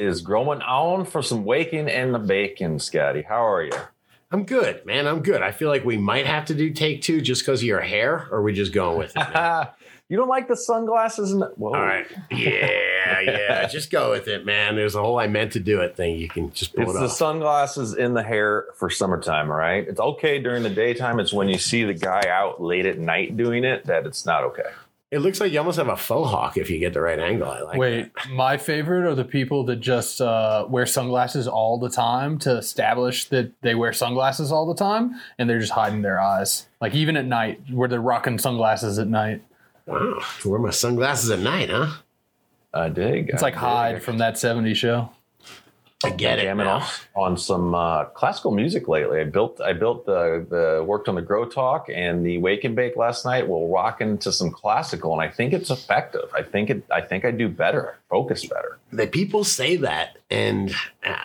is growing on for some waking and the bacon, Scotty? How are you? I'm good, man. I'm good. I feel like we might have to do take two just because of your hair, or are we just going with it? you don't like the sunglasses? And the. All right. Yeah, yeah. just go with it, man. There's a whole I meant to do it thing. You can just pull It's it the sunglasses in the hair for summertime, all right? It's okay during the daytime. It's when you see the guy out late at night doing it that it's not okay. It looks like you almost have a faux hawk if you get the right angle. I like Wait, my favorite are the people that just uh, wear sunglasses all the time to establish that they wear sunglasses all the time, and they're just hiding their eyes. Like even at night, where they're rocking sunglasses at night. that. Wow. Wear my sunglasses at night, huh? I dig. It's I like dig. Hyde from that '70s show. I get it. jamming now. off on some uh, classical music lately. I built I built the the worked on the Grow Talk and the Wake and Bake last night. We'll rock into some classical, and I think it's effective. I think it. I think I do better, focus better. the people say that and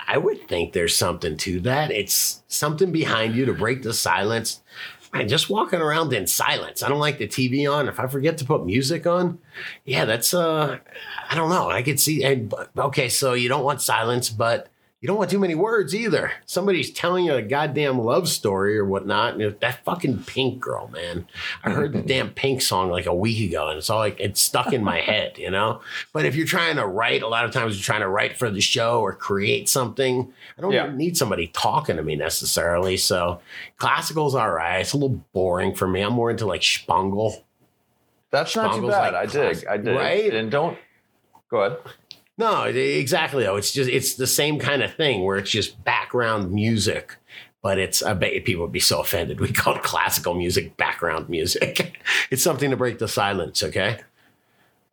i would think there's something to that it's something behind you to break the silence just walking around in silence. I don't like the tv on. If i forget to put music on yeah that's uh i don't know. I could see and okay so you don't want silence but you don't want too many words either. Somebody's telling you a goddamn love story or whatnot. And that fucking Pink girl, man. I heard the damn Pink song like a week ago, and it's all like it's stuck in my head, you know. But if you're trying to write, a lot of times you're trying to write for the show or create something. I don't Yeah. need somebody talking to me necessarily. So classical's all right. It's a little boring for me. I'm more into like Spangle. That's not too bad. like I dig. I dig. right? And don't go ahead. No, exactly though. It's just it's the same kind of thing where it's just background music, but it's I bet people would be so offended. We call it classical music background music. it's something to break the silence. Okay.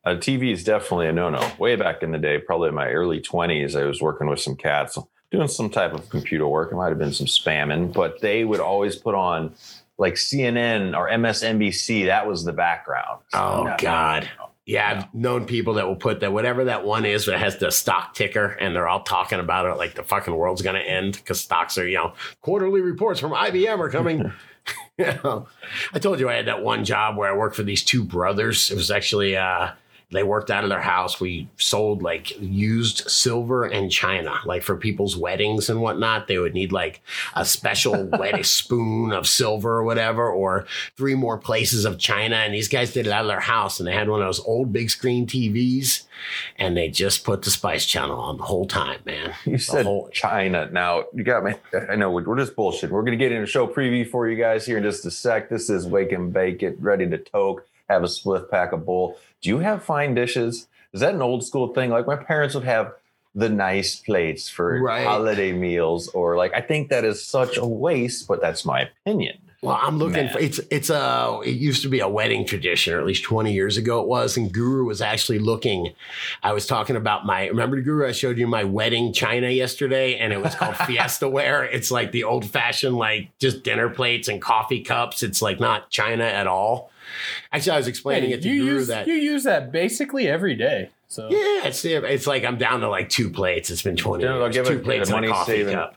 Uh, TV is definitely a no-no. Way back in the day, probably in my early twenties, I was working with some cats, doing some type of computer work. It might have been some spamming, but they would always put on like CNN or MSNBC. That was the background. Oh No, God. Yeah, I've known people that will put that whatever that one is that has the stock ticker, and they're all talking about it like the fucking world's gonna end because stocks are you know quarterly reports from IBM are coming. you know, I told you I had that one job where I worked for these two brothers. It was actually uh, they worked out of their house. We sold like used silver and china, like for people's weddings and whatnot. They would need like a special wedding spoon of silver or whatever, or three more places of china. And these guys did it out of their house, and they had one of those old big screen TVs, and they just put the Spice Channel on the whole time, man. You said whole- China. Now you got me. I know we're we're just bullshit. We're gonna get into show preview for you guys here in just a sec. This is wake and bake. Get ready to toke. Have a split pack of bowl. Do you have fine dishes? Is that an old school thing? Like my parents would have the nice plates for Right. holiday meals, or like I think that is such a waste, but that's my opinion. Well, I'm looking Man. for it's it's a it used to be a wedding tradition, or at least 20 years ago it was. And Guru was actually looking. I was talking about my remember Guru I showed you my wedding china yesterday, and it was called Fiesta ware. It's like the old fashioned like just dinner plates and coffee cups. It's like not china at all. Actually, I was explaining Hey, it to you Guru use that you use that basically every day. So yeah, it's it's like I'm down to like two plates. It's been 20 Yeah, I'll years. give two it plates a and a money coffee saving- cup.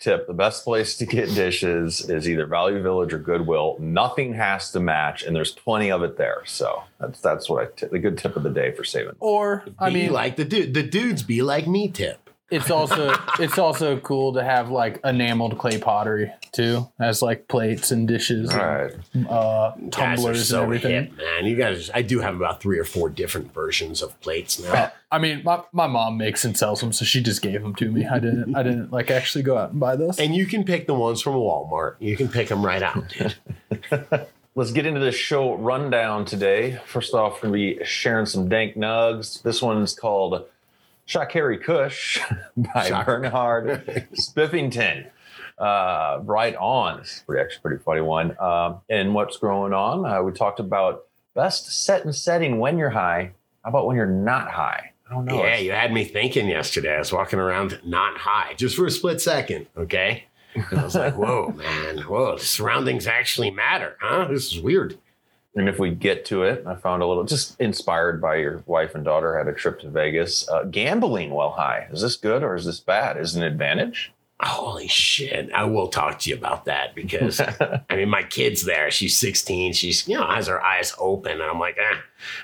Tip: the best place to get dishes is either Value Village or Goodwill. Nothing has to match, and there's plenty of it there. So that's that's what I t- the good tip of the day for saving. or I be mean, like the dude. The dudes be like me. Tip. It's also it's also cool to have like enameled clay pottery too, as like plates and dishes, All and, right. uh, guys are tumblers so and everything. hip, man. You guys, I do have about three or four different versions of plates now. I mean, my, my mom makes and sells them, so she just gave them to me. I didn't I didn't like actually go out and buy those. And you can pick the ones from Walmart. You can pick them right out, dude. Let's get into the show rundown today. First off, we're going to be sharing some dank nugs. This one's called Shakari Kush by Shocker. Bernhard Spiffington. Uh, right on. This is pretty, actually pretty funny one. Um, and what's going on? Uh, we talked about best set and setting when you're high. How about when you're not high? I don't know. yeah, you had me thinking yesterday. I was walking around not high, just for a split second. Okay. And I was like, whoa, man, whoa, surroundings actually matter, huh? This is weird. And if we get to it, I found a little just inspired by your wife and daughter had a trip to Vegas. Uh, gambling while high. Is this good or is this bad? Is it an advantage? Holy shit. I will talk to you about that because I mean my kid's there. She's 16. She's, you know, has her eyes open. And I'm like, eh, I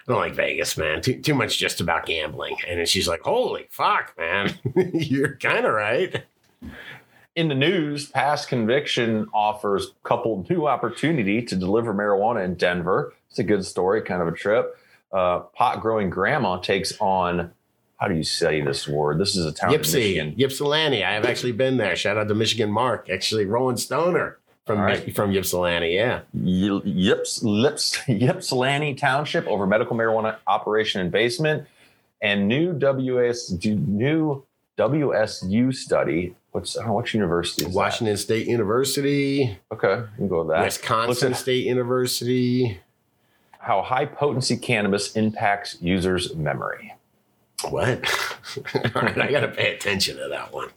don't like Vegas, man. Too too much just about gambling. And then she's like, Holy fuck, man. You're kinda right. In the news, past conviction offers couple new opportunity to deliver marijuana in Denver. It's a good story, kind of a trip. Uh, pot growing grandma takes on how do you say this word? This is a town Ypsi, in Michigan. Ypsilanti. I have actually been there. Shout out to Michigan Mark, actually Rolling Stoner from right. from Ypsilanti. Yeah, Yips Lips Ypsilanti Township over medical marijuana operation and basement, and new WS new WSU study. What's I don't know, which university? Is Washington that? State University. Okay, you can go with that. Wisconsin State University. How high potency cannabis impacts users' memory. What? All right, I got to pay attention to that one.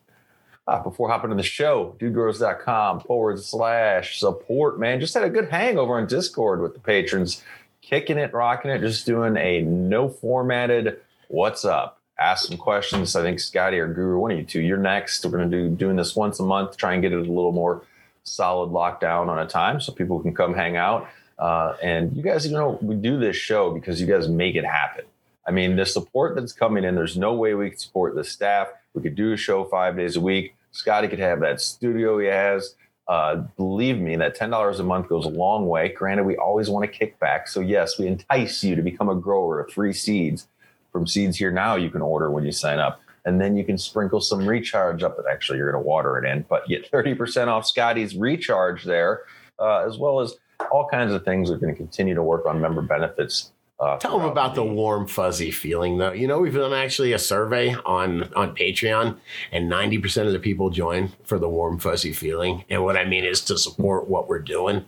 Uh, before hopping to the show, dudegrows.com forward slash support, man. Just had a good hangover on Discord with the patrons, kicking it, rocking it, just doing a no formatted what's up. Ask some questions. I think Scotty or Guru, one of you two, you're next. We're going to do doing this once a month, try and get it a little more solid lockdown on a time so people can come hang out. Uh, and you guys, you know, we do this show because you guys make it happen. I mean, the support that's coming in, there's no way we could support the staff. We could do a show five days a week. Scotty could have that studio he has. Uh, believe me, that $10 a month goes a long way. Granted, we always want to kick back. So, yes, we entice you to become a grower of free seeds from Seeds Here Now you can order when you sign up. And then you can sprinkle some recharge up. Actually, you're going to water it in, but get 30% off Scotty's recharge there, uh, as well as all kinds of things. We're going to continue to work on member benefits uh, Tell them about the warm fuzzy feeling, though. You know, we've done actually a survey on on Patreon, and ninety percent of the people join for the warm fuzzy feeling. And what I mean is to support what we're doing.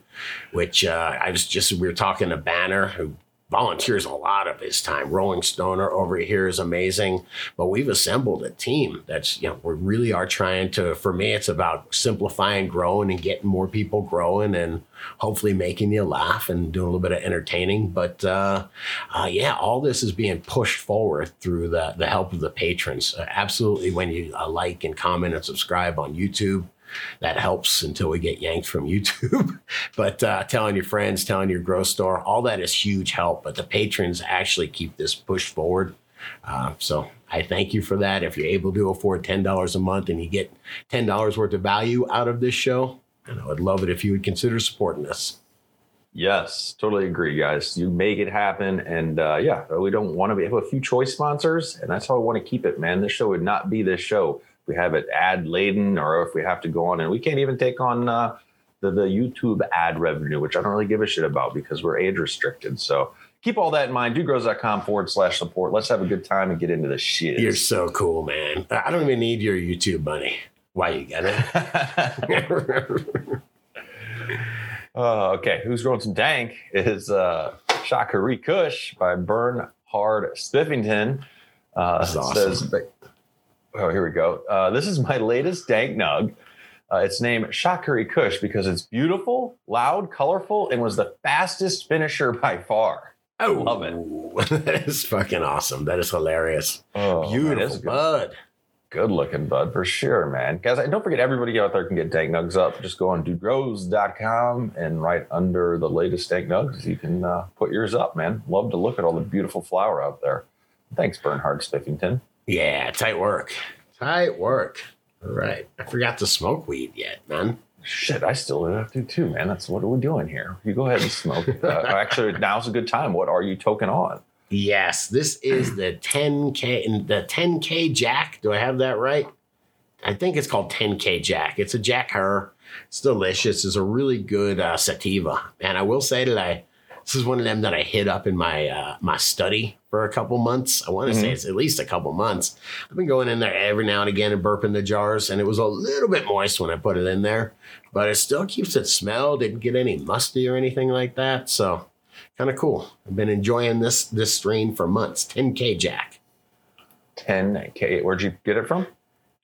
Which uh, I was just we were talking to Banner, who volunteers a lot of his time. Rolling Stoner over here is amazing, but we've assembled a team that's, you know, we really are trying to, for me, it's about simplifying growing and getting more people growing and hopefully making you laugh and doing a little bit of entertaining. But uh, uh, yeah, all this is being pushed forward through the, the help of the patrons. Uh, absolutely, when you uh, like and comment and subscribe on YouTube, that helps until we get yanked from YouTube. but uh, telling your friends, telling your grocery store, all that is huge help. But the patrons actually keep this push forward. Uh, so I thank you for that. If you're able to afford $10 a month and you get $10 worth of value out of this show, and I would love it if you would consider supporting us. Yes, totally agree, guys. You make it happen. And uh, yeah, we don't want to have a few choice sponsors, and that's how I want to keep it, man. This show would not be this show we have it ad laden or if we have to go on and we can't even take on uh, the, the YouTube ad revenue, which I don't really give a shit about because we're age restricted. So keep all that in mind. Dudegrows.com forward slash support. Let's have a good time and get into the shit. You're so cool, man. I don't even need your YouTube money. Why you got it? uh, okay, who's growing some dank is uh, Shakari Kush by Bernhard Spiffington. Uh, awesome. says Oh, here we go. Uh, this is my latest dank nug. Uh, it's named Shakari Kush because it's beautiful, loud, colorful, and was the fastest finisher by far. I oh, love it. that is fucking awesome. That is hilarious. Oh, Beautiful good, bud. Good looking bud for sure, man. Guys, don't forget everybody out there can get dank nugs up. Just go on dudegrows.com and right under the latest dank nugs, you can uh, put yours up, man. Love to look at all the beautiful flower out there. Thanks, Bernhard Spiffington. Yeah, tight work. Tight work. All right. I forgot to smoke weed yet, man. Shit, I still have to too, man. That's what are we doing here? You go ahead and smoke. uh, actually, now's a good time. What are you toking on? Yes, this is the 10K the 10K Jack. Do I have that right? I think it's called 10K Jack. It's a Jack Herer. It's delicious. It's a really good uh, sativa. And I will say that I this is one of them that I hid up in my uh, my study for a couple months. I want to mm-hmm. say it's at least a couple months. I've been going in there every now and again and burping the jars, and it was a little bit moist when I put it in there, but it still keeps it smell. Didn't get any musty or anything like that. So kind of cool. I've been enjoying this this strain for months. 10K Jack. 10K. Where'd you get it from?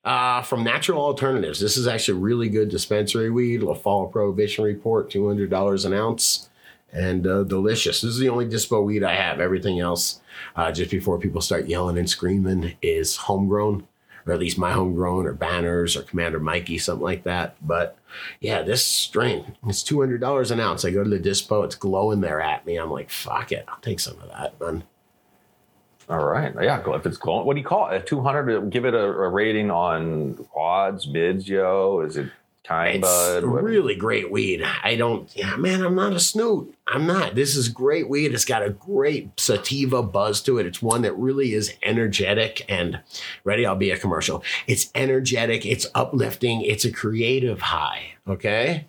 Uh, from Natural Alternatives. This is actually really good dispensary weed. La Fall Prohibition Report, $200 an ounce and uh, delicious. This is the only dispo weed I have. Everything else, uh, just before people start yelling and screaming, is homegrown. or at least my homegrown or Banners or Commander Mikey, something like that. But yeah, this strain it's two hundred dollars an ounce. I go to the dispo, it's glowing there at me. I'm like, fuck it, I'll take some of that, man. All right. Yeah. If it's glowing, what do you call it? 200, give it a, a rating on odds, bids, yo. Is it kind It's bud? Really great weed. I don't, yeah, man, I'm not a snoot. I'm not. This is great weed. It's got a great sativa buzz to it. It's one that really is energetic and ready. I'll be a commercial. It's energetic. It's uplifting. It's a creative high. Okay.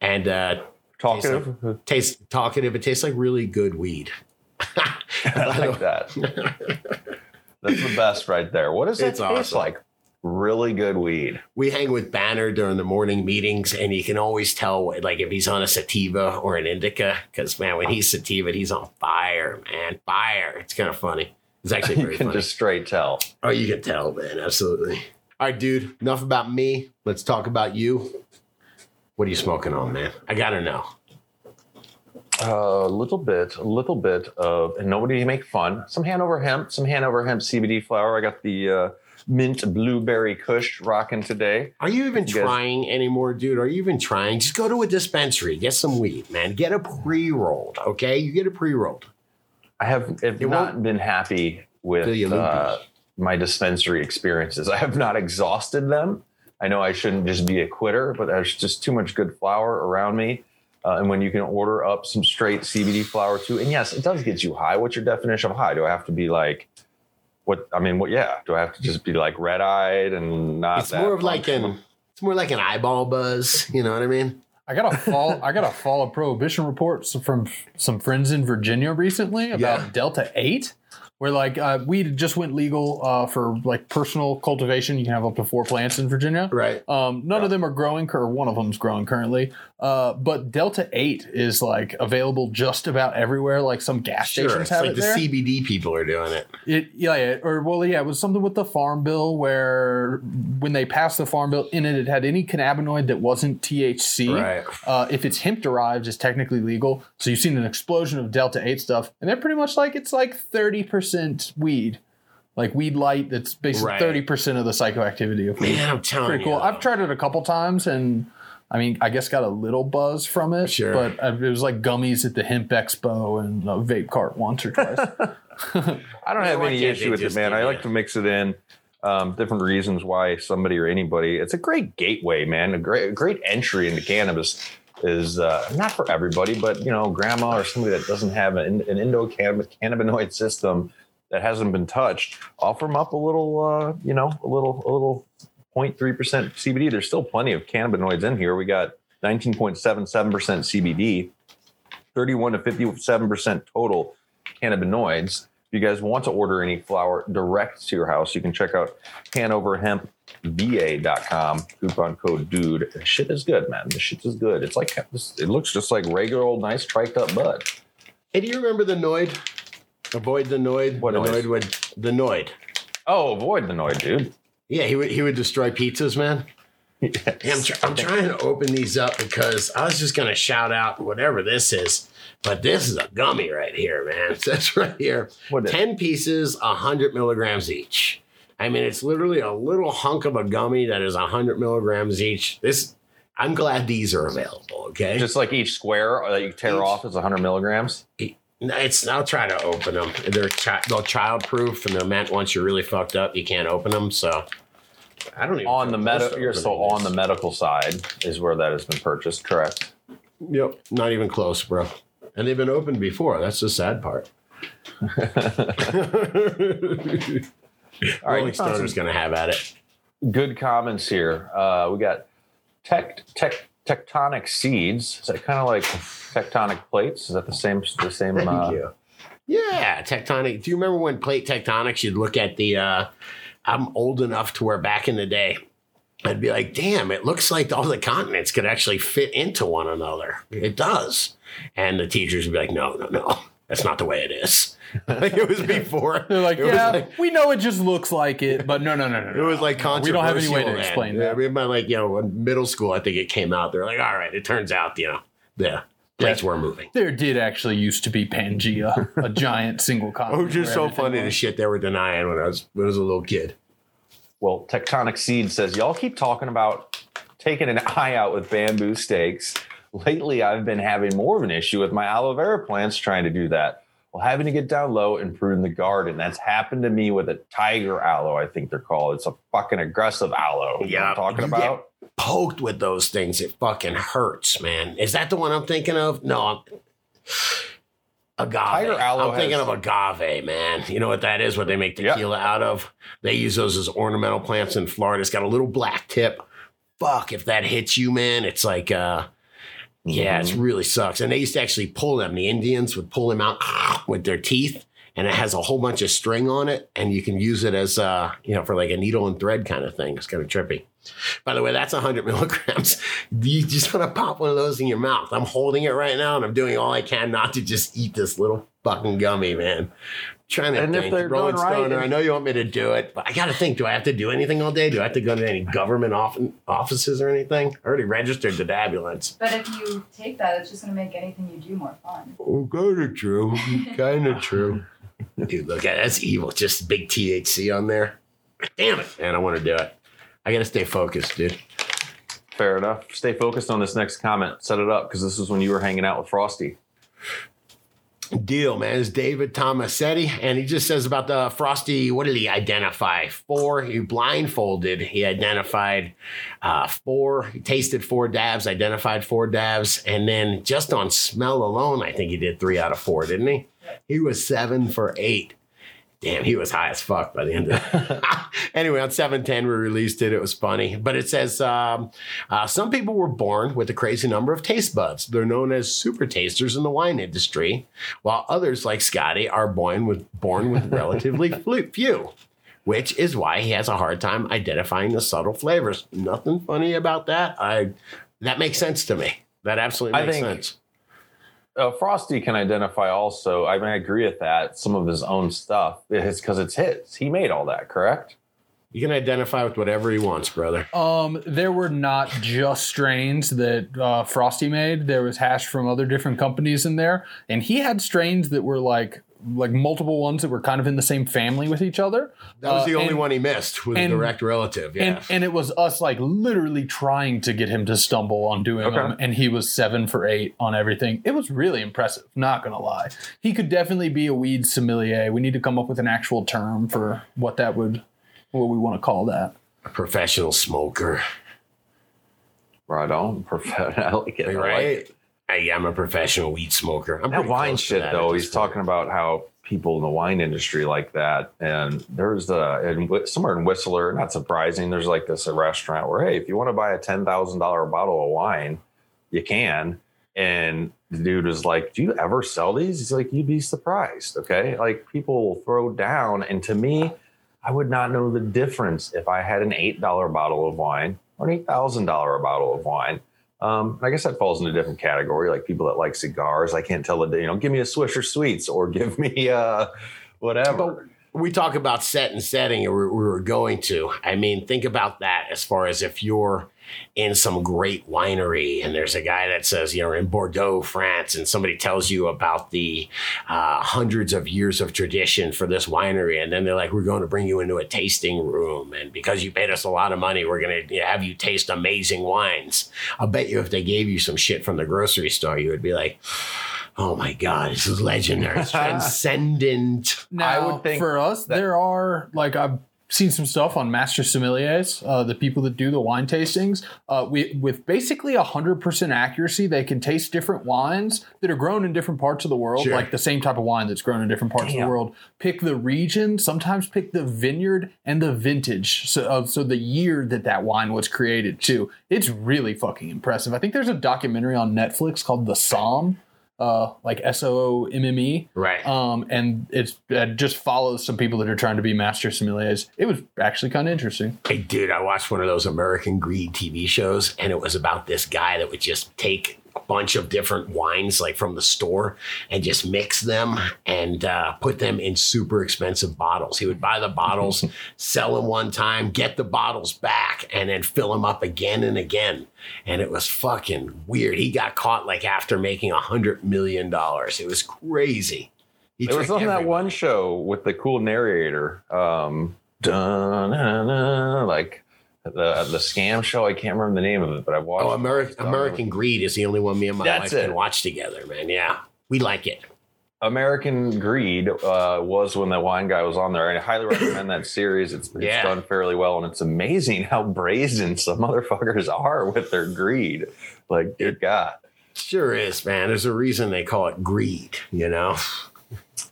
And uh, Talkative? tastes talkative. It tastes like really good weed. I like that. That's the best right there. What does that It's taste awesome. like? Really good weed. we hang with Banner during the morning meetings, and you can always tell, like, if he's on a sativa or an indica, because man, when he's sativa, he's on fire, man, fire. It's kind of funny. It's actually You very can funny. just straight tell. oh, you can tell, man, absolutely. All right, dude. Enough about me. Let's talk about you. What are you smoking on, man? I gotta know. A little bit, a little bit of, and nobody make fun. Some Hanover hemp, some Hanover hemp CBD flower. I got the uh, mint blueberry Kush rocking today. Are you even You guys- trying anymore, dude? Are you even trying? Just go to a dispensary, get some weed, man. Get a pre-rolled, okay? You get a pre-rolled. I have, have not been happy with uh, my dispensary experiences. I have not exhausted them. I know I shouldn't just be a quitter, but there's just too much good flower around me. Uh, and when you can order up some straight CBD flower too, and yes, it does get you high. What's your definition of high? Do I have to be like, what? I mean, what? Yeah. Do I have to just be like red eyed and not? It's that more of like functional? an it's more like an eyeball buzz. You know what I mean? I got a fall. I got a fall of prohibition reports from some friends in Virginia recently about Yeah. Delta Eight, where like uh, weed just went legal uh, for like personal cultivation. You can have up to four plants in Virginia. Right. Um, none of them are growing, or one of them's growing currently. Uh, but Delta Eight is like available just about everywhere. Like some gas Sure. stations It's have like it the there. CBD people are doing it. It yeah, yeah, or well, yeah, it was something with the farm bill where when they passed the farm bill, in it it had any cannabinoid that wasn't THC. Right. Uh, if it's hemp derived, it's technically legal. So you've seen an explosion of Delta Eight stuff, and they're pretty much like it's like thirty percent weed, like weed light. That's basically Right. thirty percent of the psychoactivity of weed. Man, I'm telling Pretty you. cool. I've tried it a couple times, and I mean, I guess got a little buzz from it. Sure. But it was like gummies at the hemp expo and a vape cart once or twice. I don't have why any issue with it, man. I you- like to mix it in. Um, different reasons why somebody or anybody. It's a great gateway, man. A great, great entry into cannabis is uh, not for everybody, but you know, grandma or somebody that doesn't have an, an endocannabinoid system that hasn't been touched. Offer them up a little, uh, you know, a little, a little 0.3 percent CBD. There's still plenty of cannabinoids in here. We got 19.77 percent CBD, 31 to 57 percent total cannabinoids. If you guys want to order any flower direct to your house, you can check out HanoverHempVA.com. Coupon code DUDE. The shit is good, man. The shit is good. It's like it looks just like regular old nice triked up bud. Hey, do you remember the Noid? Avoid the Noid. What the noise? Noid would the Noid. Oh, avoid the noise, dude. Yeah, he would he would destroy pizzas, man. I'm, tr- I'm trying to open these up because I was just going to shout out whatever this is, but this is a gummy right here, man. It says right here What is- 10 pieces, 100 milligrams each. I mean, it's literally a little hunk of a gummy that is 100 milligrams each. This, I'm glad these are available, okay? Just like each square that you tear Each. off is 100 milligrams. It's, I'll try to open them. They're, chi- they're child proof and they're meant once you're really fucked up, you can't open them. So I don't even On the close med- you're so opening on the medical side is where that has been purchased, correct? Yep, not even close, bro. And they've been opened before. That's the sad part. All right, Rolling you found Stoner's going to have at it. good comments here. Uh, we got tech, tech, tectonic seeds. Is that kind of like tectonic plates? Is that the same? The same? Thank uh, you. Yeah, tectonic. Do you remember when plate tectonics? You'd look at the. Uh, I'm old enough to where back in the day, I'd be like, "Damn, it looks like all the continents could actually fit into one another. It does." And the teachers would be like, "No, no, no, that's not the way it is." like it was before. They're like, It yeah, like- we know it just looks like it, but no, no, no, no. It was like no, we don't have any way to controversial, explain man. that. I mean, by like you know, in middle school, I think it came out. They're like, all right, it turns out, you know, the plates were moving. There did actually used to be Pangea, a giant single It continent. was just so everything funny the shit they were denying when I was when I was a little kid. Well, Tectonic Seed says, Y'all keep talking about taking an eye out with bamboo stakes. Lately, I've been having more of an issue with my aloe vera plants trying to do that. Well, having to get down low and prune the garden. That's happened to me with a tiger aloe, I think they're called. It's a fucking aggressive aloe. You know I'm talking about. poked with those things, it fucking hurts, man. Is that the one I'm thinking of? No, I'm, agave. Tiger aloe I'm thinking has- of agave, man. You know what that is? What they make Yeah. tequila out of? They use those as ornamental plants in Florida. It's got a little black tip. Fuck, if that hits you, man, it's like, uh, yeah, Mm-hmm. it really sucks. And they used to actually pull them. The Indians would pull them out with their teeth. And it has a whole bunch of string on it, and you can use it as, uh, you know, for like a needle and thread kind of thing. It's kind of trippy. By the way, that's 100 milligrams. You just want to pop one of those in your mouth. I'm holding it right now, and I'm doing all I can not to just eat this little fucking gummy, man. Trying to And if think. they're Rolling done right, Stoner, and- I know you want me to do it, but I got to think. Do I have to do anything all day? Do I have to go to any government off- offices or anything? I already registered the ambulance. But if you take that, it's just going to make anything you do more fun. Oh, kind of true. Kind of true. Dude, look at that's evil. Just big THC on there. Damn it, man! I want to do it. I got to stay focused, dude. Fair enough. Stay focused on this next comment. Set it up because this is when you were hanging out with Frosty. Deal, man. Is David Tomasetti, and he just says about the Frosty. What did he identify? Four. He blindfolded. He identified uh, four. He tasted four dabs. Identified four dabs, and then just on smell alone, I think he did three out of four, didn't he? He was seven for eight. Damn, he was high as fuck by the end of it. anyway, on 710, we released it. It was funny. But it says um, uh, some people were born with a crazy number of taste buds. They're known as super tasters in the wine industry, while others, like Scotty, are born with, born with relatively few, which is why he has a hard time identifying the subtle flavors. Nothing funny about that. I That makes sense to me. That absolutely makes sense. Uh, Frosty can identify also. I mean, I agree with that. Some of his own stuff. It's because it's his. He made all that, correct? You can identify with whatever he wants, brother. Um, there were not just strains that uh, Frosty made. There was hash from other different companies in there, and he had strains that were like like multiple ones that were kind of in the same family with each other. That was Uh, the only and- one he missed with and- a direct relative. Yeah. And and it was us like literally trying to get him to stumble on doing Okay. them, and he was seven for eight on everything. It was really impressive. Not gonna lie, he could definitely be a weed sommelier. We need to come up with an actual term for what that would, what we want to call that. a professional smoker, Right on. Perfect. I like it. I like right? it. I am a professional weed smoker. I'm That wine shit, that though, he's point. talking about how people in the wine industry like that. And there's the in, somewhere in Whistler, not surprising, there's like this a restaurant where, hey, if you want to buy a $10,000 bottle of wine, you can. And the dude was like, Do you ever sell these? He's like, You'd be surprised. Okay. Like people will throw down. And to me, I would not know the difference if I had an $8 bottle of wine or an $8,000 bottle of wine. Um, I guess that falls in a different category, like people that like cigars. I can't tell the you know, give me a Swisher Sweets or give me uh whatever. we talk about set and setting we we were going to i mean think about that as far as if you're in some great winery and there's a guy that says you know in bordeaux france and somebody tells you about the uh, hundreds of years of tradition for this winery and then they're like we're going to bring you into a tasting room and because you paid us a lot of money we're going to have you taste amazing wines i'll bet you if they gave you some shit from the grocery store you would be like Oh my God, this is legendary. It's transcendent. Now, I would think for us, that- there are like I've seen some stuff on master sommeliers, uh, the people that do the wine tastings. Uh, we with basically hundred percent accuracy, they can taste different wines that are grown in different parts of the world, Sure. like the same type of wine that's grown in different parts of the world. Pick the region, sometimes pick the vineyard and the vintage, so uh, so the year that that wine was created too. It's really fucking impressive. I think there's a documentary on Netflix called The Somme. Uh, like S O O M M E, Right. um, and it's it just follows some people that are trying to be master sommeliers. It was actually kind of interesting. Hey, dude, I watched one of those American Greed TV shows, and it was about this guy that would just take bunch of different wines, like from the store, and just mix them and uh, put them in super expensive bottles. He would buy the bottles, sell them one time, get the bottles back, and then fill them up again and again. And it was fucking weird. He got caught like after making a hundred million dollars. It was crazy. He It was on that one show with the cool narrator. Um, like the the scam show. I can't remember the name of it, but I watched. Oh, American American Greed is the only one me and my That's wife it. can watch together, man. Yeah, we like it. American Greed uh, was when the wine guy was on there. I highly recommend that series. It's, it's Yeah. done fairly well, and it's amazing how brazen some motherfuckers are with their greed. Like, good God. Sure is, man. There's a reason they call it greed. You know.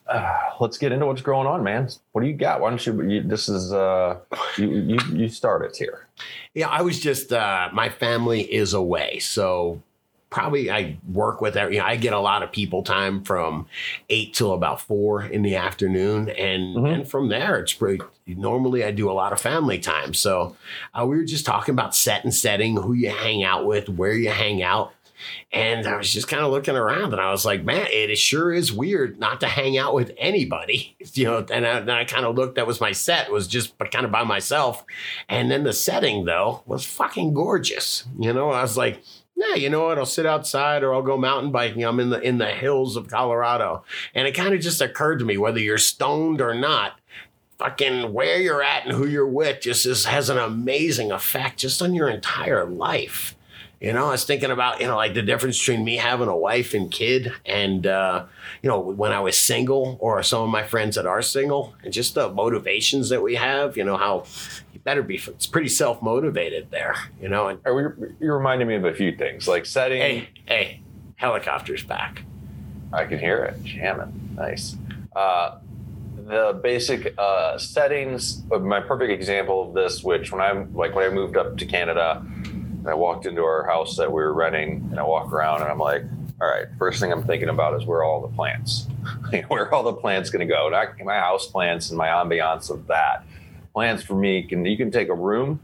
Uh, let's get into what's going on, man. What do you got? Why don't you? you this is uh, you you you start it here. Yeah, I was just uh, my family is away, so probably I work with every. You know, I get a lot of people time from eight till about four in the afternoon, and Mhm. and from there it's pretty. Normally, I do a lot of family time, so uh, we were just talking about set and setting, who you hang out with, where you hang out. And I was just kind of looking around and I was like, man, it sure is weird not to hang out with anybody. You know, and I, then I kind of looked, that was my set, was just kind of by myself. And then the setting, though, was fucking gorgeous. You know, I was like, yeah, you know what? I'll sit outside or I'll go mountain biking. I'm in the in the hills of Colorado. And it kind of just occurred to me, whether you're stoned or not, fucking where you're at and who you're with just is, has an amazing effect just on your entire life. You know, I was thinking about, you know, like the difference between me having a wife and kid and, uh, you know, when I was single or some of my friends that are single and just the motivations that we have, you know, how you better be, it's pretty self motivated there, you know, and You're reminded me of a few things, like setting. hey, hey, helicopter's back. I can hear it jamming. Nice. Uh, the basic uh, settings. But my perfect example of this, which when I'm like when I moved up to Canada, and I walked into our house that we were renting, and I walk around, and I'm like, all right, first thing I'm thinking about is where all the plants? where all the plants going to go? Not my house plants and my ambiance of that. Plants for me can you can take a room,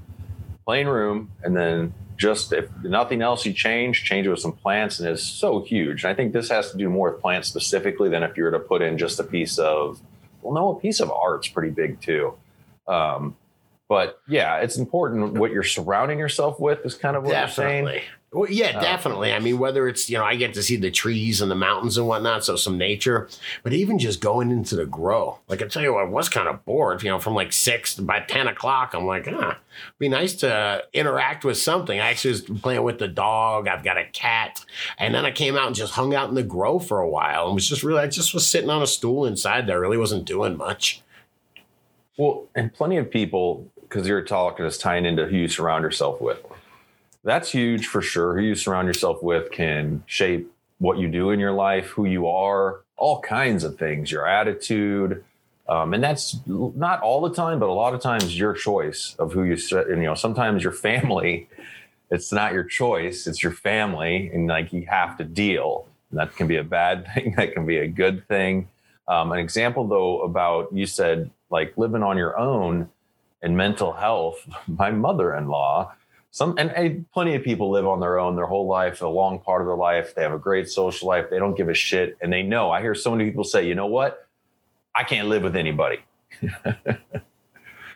plain room, and then just if nothing else you change, change it with some plants, and it's so huge. And I think this has to do more with plants specifically than if you were to put in just a piece of, well, no, a piece of art's pretty big too. Um, but yeah, it's important what you're surrounding yourself with is kind of what you're saying. Well, yeah, Oh. definitely. I mean, whether it's, you know, I get to see the trees and the mountains and whatnot, so some nature, but even just going into the grow. Like I tell you what, I was kind of bored, you know, from like six to by 10 o'clock. I'm like, ah, be nice to interact with something. I actually was playing with the dog. I've got a cat. And then I came out and just hung out in the grow for a while and was just really, I just was sitting on a stool inside there, really wasn't doing much. Well, and plenty of people, because you're talking is tying into who you surround yourself with. That's huge for sure. Who you surround yourself with can shape what you do in your life, who you are, all kinds of things, your attitude. Um, and that's not all the time, but a lot of times your choice of who you set. And, you know, sometimes your family, it's not your choice, it's your family. And like you have to deal. And that can be a bad thing, that can be a good thing. Um, an example, though, about you said like living on your own and mental health. My mother-in-law, some and, and plenty of people live on their own their whole life, a long part of their life. They have a great social life. They don't give a shit, and they know. I hear so many people say, "You know what? I can't live with anybody."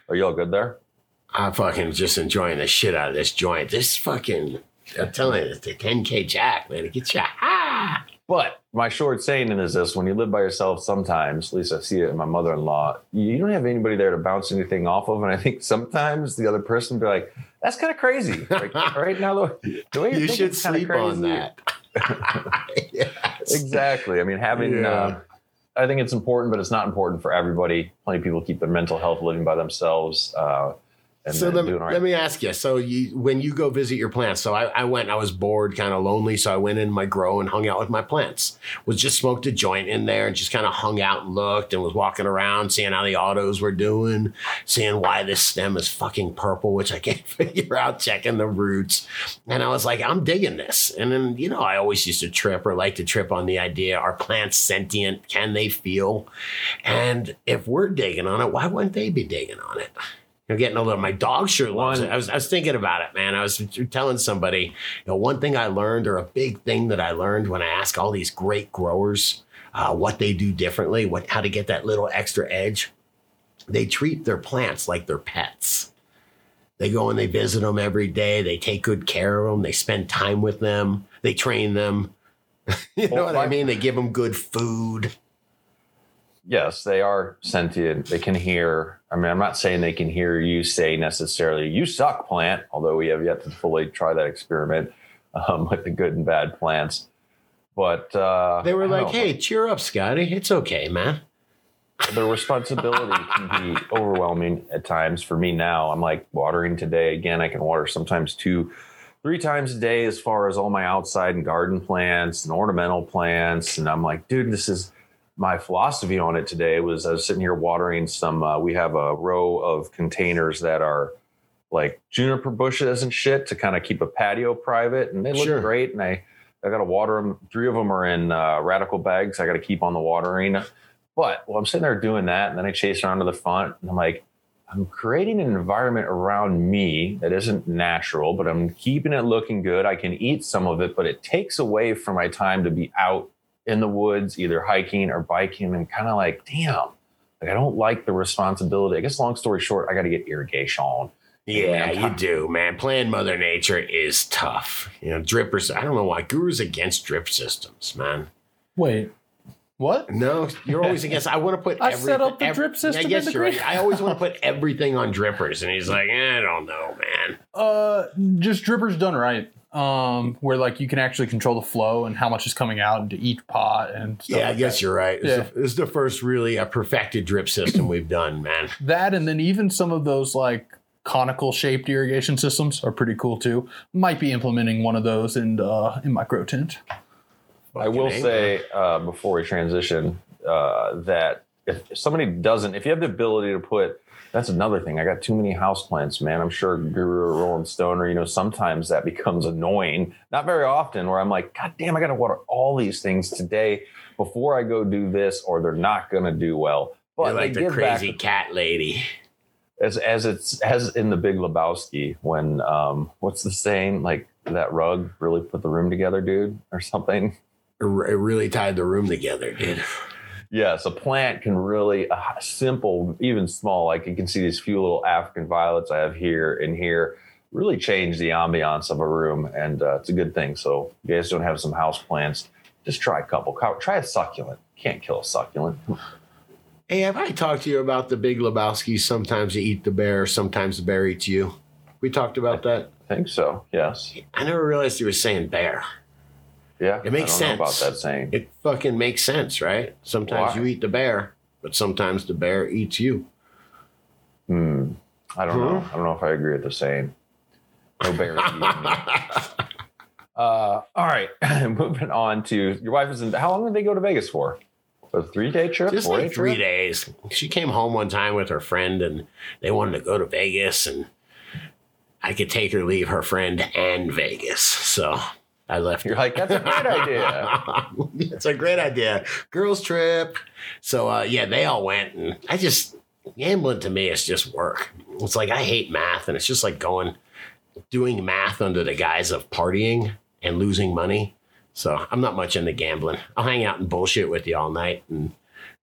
Are you all good there? I'm fucking just enjoying the shit out of this joint. This fucking, I'm telling you, it's the 10K Jack, man. It gets you high. But my short saying is this: when you live by yourself, sometimes, at least I see it in my mother-in-law, you don't have anybody there to bounce anything off of. And I think sometimes the other person be like, "That's kind of crazy." Like, right now, the, the way You should sleep on that. yes. Exactly. I mean, having. Yeah. Uh, I think it's important, but it's not important for everybody. Plenty of people keep their mental health living by themselves. Uh, so let, right. let me ask you. So you, when you go visit your plants, so I, I went. I was bored, kind of lonely, so I went in my grow and hung out with my plants. Was just smoked a joint in there and just kind of hung out and looked and was walking around, seeing how the autos were doing, seeing why this stem is fucking purple, which I can't figure out. Checking the roots, and I was like, I'm digging this. And then you know, I always used to trip or like to trip on the idea: Are plants sentient? Can they feel? And if we're digging on it, why wouldn't they be digging on it? You're getting a little. My dog sure loves it. I was, I was thinking about it, man. I was telling somebody, you know, one thing I learned, or a big thing that I learned when I ask all these great growers uh, what they do differently, what how to get that little extra edge. They treat their plants like their pets. They go and they visit them every day. They take good care of them. They spend time with them. They train them. you know what I mean? They give them good food. Yes, they are sentient. They can hear. I mean, I'm not saying they can hear you say necessarily, you suck, plant, although we have yet to fully try that experiment um, with the good and bad plants. But uh, They were like, know. "Hey, cheer up, Scotty. It's okay, man." the responsibility can be overwhelming at times for me now. I'm like watering today. Again, I can water sometimes two, three times a day as far as all my outside and garden plants and ornamental plants. And I'm like, dude, this is my philosophy on it today was I was sitting here watering some, uh, we have a row of containers that are like juniper bushes and shit to kind of keep a patio private. And they look Sure. great. And I, I got to water them. Three of them are in uh, Radicle bags. I got to keep on the watering. But well, I'm sitting there doing that, and then I chase around to the front, and I'm like, I'm creating an environment around me that isn't natural, but I'm keeping it looking good. I can eat some of it, but it takes away from my time to be out in the woods, either hiking or biking, and kind of like, damn, like I don't like the responsibility. I guess long story short, I got to get irrigation. Yeah, Yeah. you do, man. Playing Mother Nature is tough. You know, drippers. I don't know why Guru's against drip systems, man. Wait, what? No, you're always against. I want to put. I everything, set up the ev- drip system I guess in the you're right. I always want to put everything on drippers, and he's like, eh, I don't know, man. Uh, just drippers done right. Um, where like you can actually control the flow and how much is coming out into each pot and stuff Yeah, I like guess you're right. It's, Yeah. the, it's the first really uh, perfected drip system we've done, man. that and then even some of those like conical shaped irrigation systems are pretty cool too might be implementing one of those in uh in my grow tent I will Fucking say uh, before we transition uh, that if somebody doesn't, if you have the ability to put, that's another thing. I got too many houseplants, man. I'm sure Guru or Rolling Stone, or you know, sometimes that becomes annoying. Not very often, where I'm like, God damn, I got to water all these things today before I go do this, or they're not going to do well. But You're like the give back crazy cat lady. as as it's as in the Big Lebowski when um, what's the saying like that rug really put the room together, dude, or something. It really tied the room together, dude. Yes, a plant can really a simple, even small. Like you can see these few little African violets I have here and here, really change the ambiance of a room, and uh, it's a good thing. So, if you guys don't have some house plants, just try a couple. Try a succulent. Can't kill a succulent. Hey, have I talked to you about the Big Lebowski? Sometimes you eat the bear, sometimes the bear eats you. We talked about that. I think so. Yes. I never realized you were saying bear. Yeah. It makes I don't know sense. about that saying. It fucking makes sense, right? Sometimes Why? you eat the bear, but sometimes the bear eats you. Hmm. I don't know. I don't know if I agree with the saying. No bear. eating me. Uh, all right, moving on to your wife is in. How long did they go to Vegas for? A three day trip? Just like three trip? days. She came home one time with her friend and they wanted to go to Vegas and I could take her, leave her friend and Vegas. So I left You're like, that's a great idea. it's a great idea. Girls trip. So uh, yeah, they all went and I just gambling to me is just work. It's like I hate math and it's just like going doing math under the guise of partying and losing money. So I'm not much into gambling. I'll hang out and bullshit with you all night and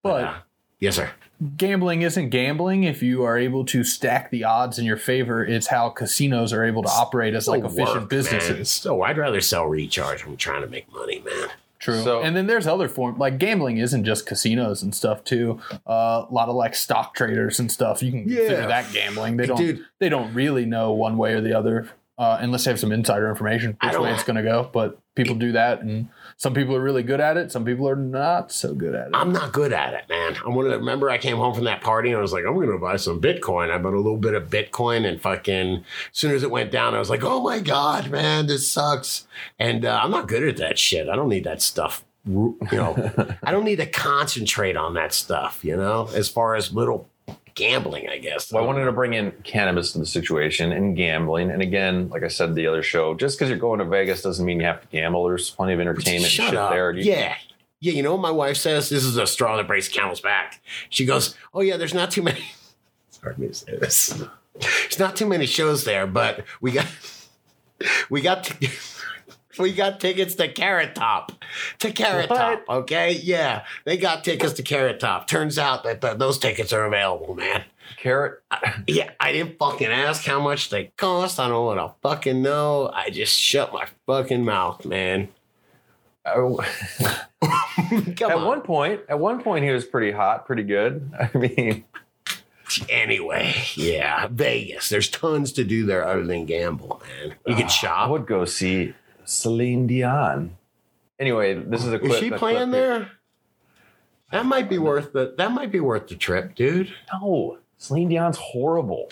but uh, yes, sir. Gambling isn't gambling if you are able to stack the odds in your favor it's how casinos are able to operate as like efficient work, businesses Man. So I'd rather sell recharge. I'm trying to make money, man. True. So- and then there's other form like gambling isn't just casinos and stuff too. Uh, a lot of like stock traders and stuff. You can Yeah. consider that gambling. They don't Dude. they don't really know one way or the other uh, unless they have some insider information I which way it's going to go. But people do that, and some people are really good at it. Some people are not so good at it. I'm not good at it, man. I wanted to remember I came home from that party and I was like, I'm gonna buy some Bitcoin. I bought a little bit of Bitcoin and fucking as soon as it went down, I was like, oh my God, man, this sucks. And uh, I'm not good at that shit. I don't need that stuff. You know, I don't need to concentrate on that stuff, you know, as far as little gambling, I guess. Well, I wanted to bring in cannabis to the situation and gambling. And again, like I said the other show, just because you're going to Vegas doesn't mean you have to gamble. There's plenty of entertainment Shut shit up. there. You- Yeah. Yeah, you know what my wife says? This is a straw that breaks camel's back. She goes, Oh, yeah, there's not too many. It's hard for me to say this. There's not too many shows there, but we got we got t- we got tickets to Carrot Top. To Carrot What? Top, okay? Yeah. They got tickets to Carrot Top. Turns out that th- those tickets are available, man. Carrot. Uh, yeah, I didn't fucking ask how much they cost. I don't want to fucking know. I just shut my fucking mouth, man. Oh, Come at on. one point, at one point, he was pretty hot, pretty good. I mean, Anyway, yeah, Vegas. There's tons to do there other than gamble, man. You can ah, I shop. would go see Celine Dion. Anyway, this is a clip. Is she playing there? That might be worth the. That might be worth the trip, dude. No, Celine Dion's horrible.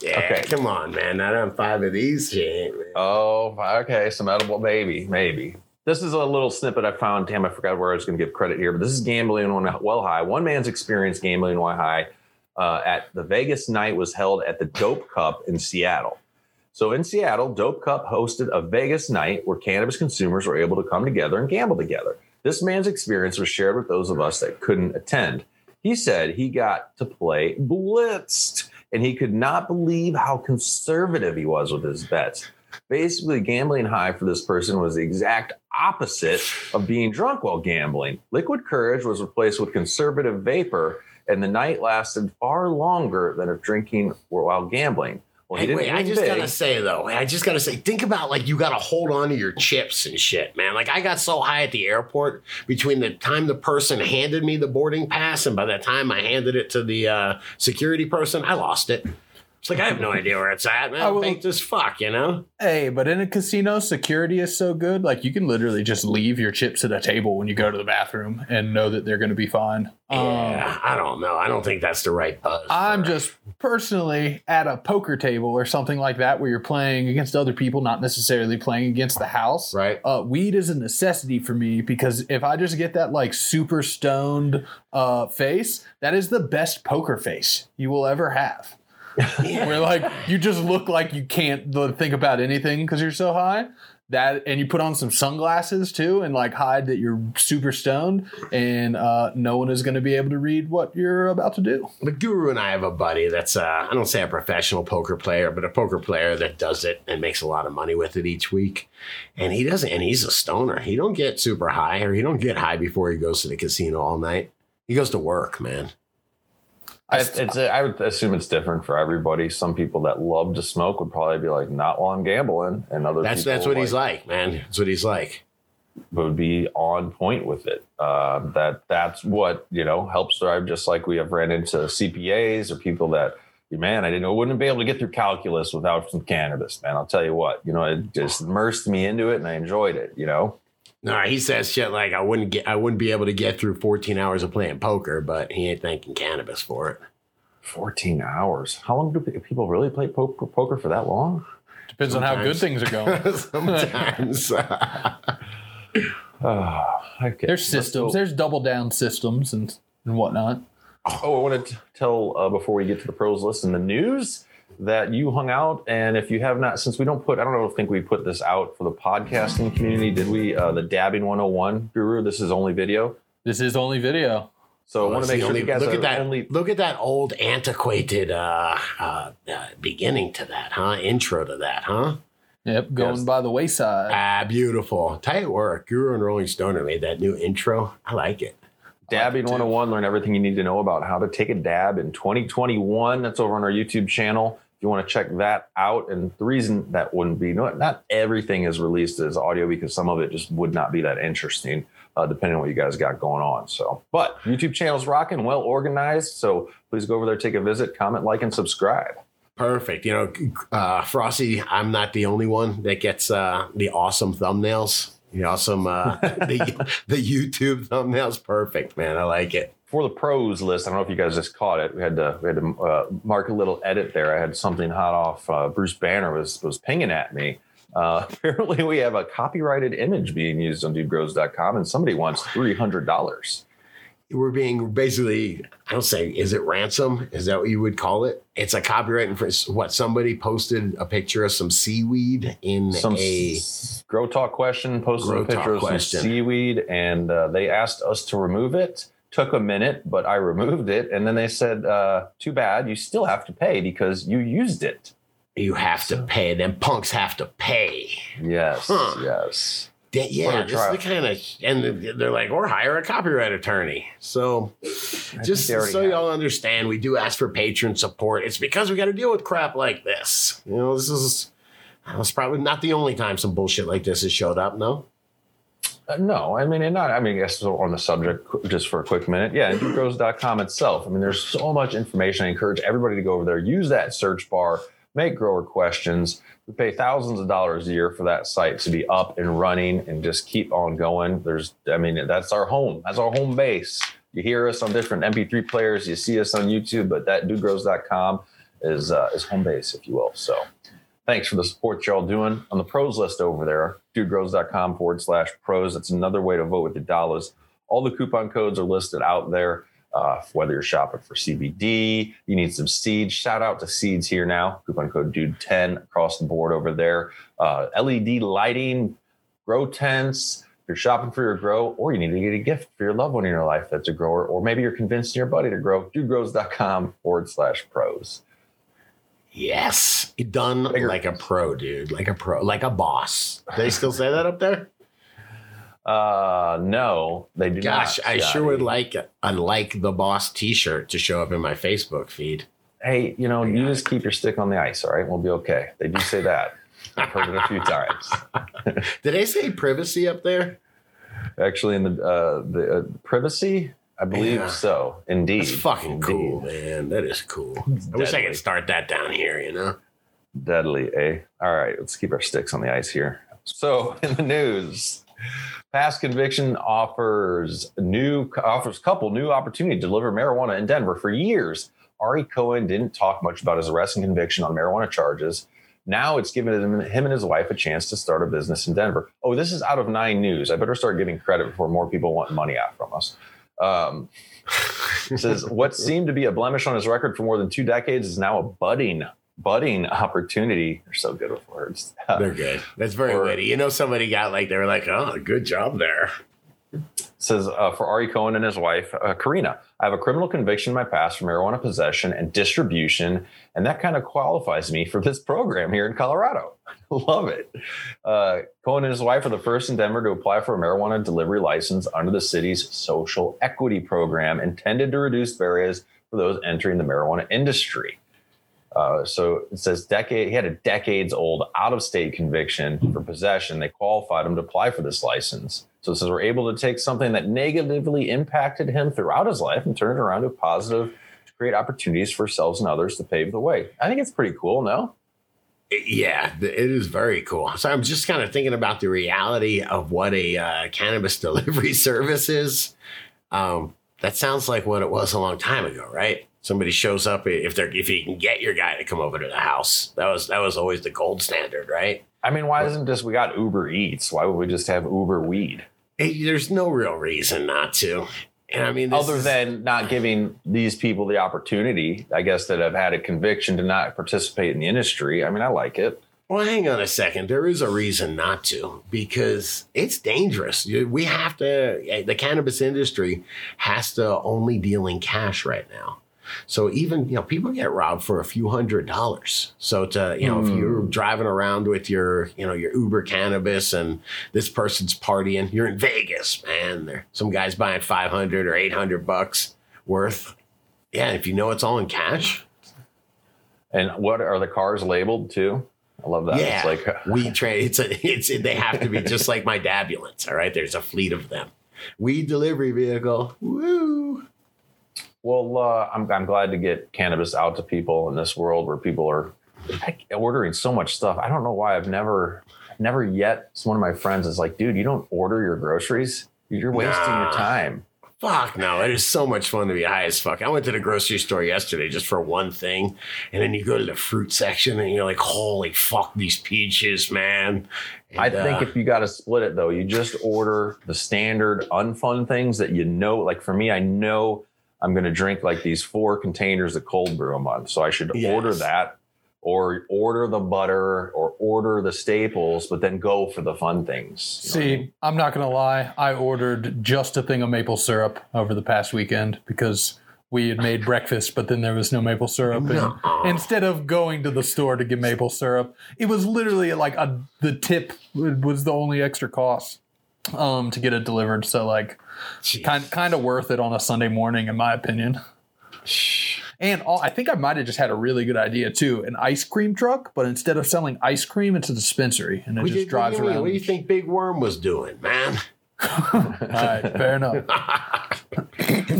Yeah, Okay. come on, man. Not on five of these. Man. Oh, okay, some edible, maybe, maybe. This is a little snippet I found. Damn, I forgot where I was going to give credit here, but this is gambling on well high. One man's experience gambling on high uh, at the Vegas night was held at the Dope Cup in Seattle. So in Seattle, Dope Cup hosted a Vegas night where cannabis consumers were able to come together and gamble together. This man's experience was shared with those of us that couldn't attend. He said he got to play blitzed and he could not believe how conservative he was with his bets. Basically, gambling high for this person was the exact opposite of being drunk while gambling. Liquid courage was replaced with conservative vapor, and the night lasted far longer than if drinking while gambling. Well, he Hey, wait, I just big. gotta say though, I just gotta say, think about like you gotta hold on to your chips and shit, man. Like I got so high at the airport between the time the person handed me the boarding pass and by the time I handed it to the uh, security person, I lost it. It's like I have no idea where it's at, man. I I'm will- baked as fuck, you know. Hey, but in a casino, security is so good. Like you can literally just leave your chips at a table when you go to the bathroom and know that they're going to be fine. Um, Yeah, I don't know. I don't think that's the right buzz. I'm for- just personally at a poker table or something like that where you're playing against other people, not necessarily playing against the house. right. Uh, weed is a necessity for me because if I just get that like super stoned uh, face, that is the best poker face you will ever have. Where like you just look like you can't think about anything because you're so high. That and you put on some sunglasses too and like hide that you're super stoned and uh, no one is going to be able to read what you're about to do. The guru and I have a buddy that's uh, I don't say a professional poker player, but a poker player that does it and makes a lot of money with it each week. And he doesn't, and he's a stoner. He don't get super high, or he don't get high before he goes to the casino all night. He goes to work, man. I, it's I would assume it's different for everybody. Some people that love to smoke would probably be like, not while I'm gambling, and other That's people that's what he's like, man. That's what he's like. But would be on point with it. Uh, that that's what you know helps drive. Just like we have ran into CPAs or people that, man, I didn't know wouldn't be able to get through calculus without some cannabis. Man, I'll tell you what, you know, it just immersed me into it and I enjoyed it. You know, No, he says shit like I wouldn't get, I wouldn't be able to get through 14 hours of playing poker, but he ain't thanking cannabis for it. 14 hours. How long do people really play poker, poker for that long? Depends on how good things are going. Sometimes. Oh, okay. There's systems. go- There's double down systems and and whatnot. Oh, I wanted to tell uh, before we get to the pros list and the news that you hung out, and if you have not, since we don't put, I don't know, think we put this out for the podcasting community, did we? Uh, the Dabbing 101 Guru. This is only video, This is only video. so I want to make sure only- you guys look at that. only. Look at that old antiquated uh, uh, uh, beginning to that, huh? Intro to that, huh? Yep, going Yes. by the wayside. Ah, beautiful. Tight work. Guru and Rolling Stoner made that new intro. I like it. Dabbing 101, learn everything you need to know about how to take a dab in 2021. That's over on our YouTube channel. You want to check that out, and the reason that wouldn't be, not, not everything is released as audio because some of it just would not be that interesting, uh, depending on what you guys got going on. So, but YouTube channel's rocking, well organized. So please go over there, take a visit, comment, like, and subscribe. Perfect. You know, uh, Frosty, I'm not the only one that gets uh, the awesome thumbnails. The awesome, uh, the, the YouTube thumbnails. Perfect, man. I like it. For the pros list, I don't know if you guys just caught it. We had to we had to uh, mark a little edit there. I had something hot off. Uh, Bruce Banner was was pinging at me. Uh, apparently, we have a copyrighted image being used on dudegrows.com, and somebody wants three hundred dollars. We're being basically, I don't say, is it ransom? Is that what you would call it? It's a copyright infringement. What somebody posted a picture of some seaweed in Some a. s- grow talk question posted a picture of some seaweed, and uh, they asked us to remove it. Took a minute, but I removed it, and then they said, uh, "Too bad, you still have to pay because you used it." You have to pay. Them punks have to pay. Yes, Huh. yes. Yeah, yeah Or this is the kind of, and they're like, or hire a copyright attorney. So, just so have. y'all understand, we do ask for patron support. It's because we got to deal with crap like this. You know, this is, it's probably not the only time some bullshit like this has showed up. No, Uh, no, I mean, and not, I mean, I guess on the subject, just for a quick minute. Yeah, dudegrows.com itself. I mean, there's so much information. I encourage everybody to go over there, use that search bar, make grower questions. We pay thousands of dollars a year for that site to be up and running and just keep on going. There's, I mean, that's our home. That's our home base. You hear us on different MP3 players, you see us on YouTube, but that dudegrows.com is, uh, is home base, if you will. So, thanks for the support y'all doing. On the pros list over there dudegrows.com forward slash pros that's another way to vote with your dollars. All the coupon codes are listed out there uh, whether you're shopping for cbd you need some seeds. Shout out to seeds here now coupon code dude 10 across the board over there. Uh, led lighting grow tents. If you're shopping for your grow or you need to get a gift for your loved one in your life that's a grower or maybe you're convincing your buddy to grow dudegrows.com forward slash pros Yes, done Bigger. like a pro, dude, like a pro, like a boss. Do they still say that up there? Uh, no, they do not. Gosh, not. I sure would like a like the boss T-shirt to show up in my Facebook feed. Hey, you know, you just keep your stick on the ice, all right? We'll be okay. They do say that. I've heard it a few times. Did they say privacy up there? Actually, in the uh, the uh, privacy, I believe Yeah. so. Indeed, That's fucking Indeed. cool, man. That is cool. I wish I could start that down here. You know. Deadly, eh? All right, let's keep our sticks on the ice here. So, in the news, past conviction offers new offers couple new opportunity to deliver marijuana in Denver. For years, Ari Cohen didn't talk much about his arrest and conviction on marijuana charges. Now it's given him, him and his wife a chance to start a business in Denver. Oh, this is out of Nine News. I better start giving credit before more people want money out from us. Um, says what seemed to be a blemish on his record for more than two decades is now a budding, budding opportunity. They're so good with words. They're good. That's very Or- witty. You know, somebody got like they were like, "Oh, good job there." Says uh, for Ari Cohen and his wife, uh, Karina, I have a criminal conviction in my past for marijuana possession and distribution, and that kind of qualifies me for this program here in Colorado. Love it. Uh, Cohen and his wife are the first in Denver to apply for a marijuana delivery license under the city's social equity program intended to reduce barriers for those entering the marijuana industry. Uh, so it says decade. He had a decades old out of state conviction for possession. They qualified him to apply for this license. So it says we're able to take something that negatively impacted him throughout his life and turn it around to a positive to create opportunities for ourselves and others to pave the way. I think it's pretty cool. No, Yeah, it is very cool. So I'm just kind of thinking about the reality of what a uh, cannabis delivery service is. Um, that sounds like what it was a long time ago, right? Somebody shows up if they're if you can get your guy to come over to the house. That was that was always the gold standard, right? I mean, why isn't just we got Uber Eats? Why would we just have Uber Weed? There's no real reason not to. And I mean, Other is- than not giving these people the opportunity, I guess that have had a conviction to not participate in the industry. I mean, I like it. Well, hang on a second. There is a reason not to because it's dangerous. We have to, eh, the cannabis industry has to only deal in cash right now. So even, you know, people get robbed for a few hundred dollars. So to, you know, if hmm. you're driving around with your, you know, your Uber cannabis and this person's partying, you're in Vegas, man. There, some guy's buying 500 or 800 bucks worth. Yeah. If you know it's all in cash, And what are the cars labeled too? I love that. Yeah, It's like we trade. It's a, it's they have to be just like my dabulance. All right, there's a fleet of them. Weed delivery vehicle. Woo! Well, uh, I'm, I'm glad to get cannabis out to people in this world where people are ordering so much stuff. I don't know why I've never, never yet. One of my friends is like, dude, you don't order your groceries. You're wasting Nah. your time. Fuck no! It is so much fun to be high as fuck. I went to the grocery store yesterday just for one thing, and then you go to the fruit section and you're like, "Holy fuck, these peaches, man!" I think uh, if you got to split it though, you just order the standard unfun things that you know. Like for me, I know I'm going to drink like these four containers of cold brew a month, so I should Yes. order that, or order the butter, or order the staples, but then go for the fun things. What I mean? See, I'm not gonna lie. I ordered just a thing of maple syrup over the past weekend because we had made breakfast, but then there was no maple syrup. And instead of going to the store to get maple syrup, it was literally like a the tip was the only extra cost um, to get it delivered. So like, Jeez. kind kind of worth it on a Sunday morning, in my opinion. And all, I think I might have just had a really good idea too an ice cream truck, but instead of selling ice cream, it's a dispensary and it What just you- drives what do around. What do you think Big Worm was doing, man? All right, fair enough.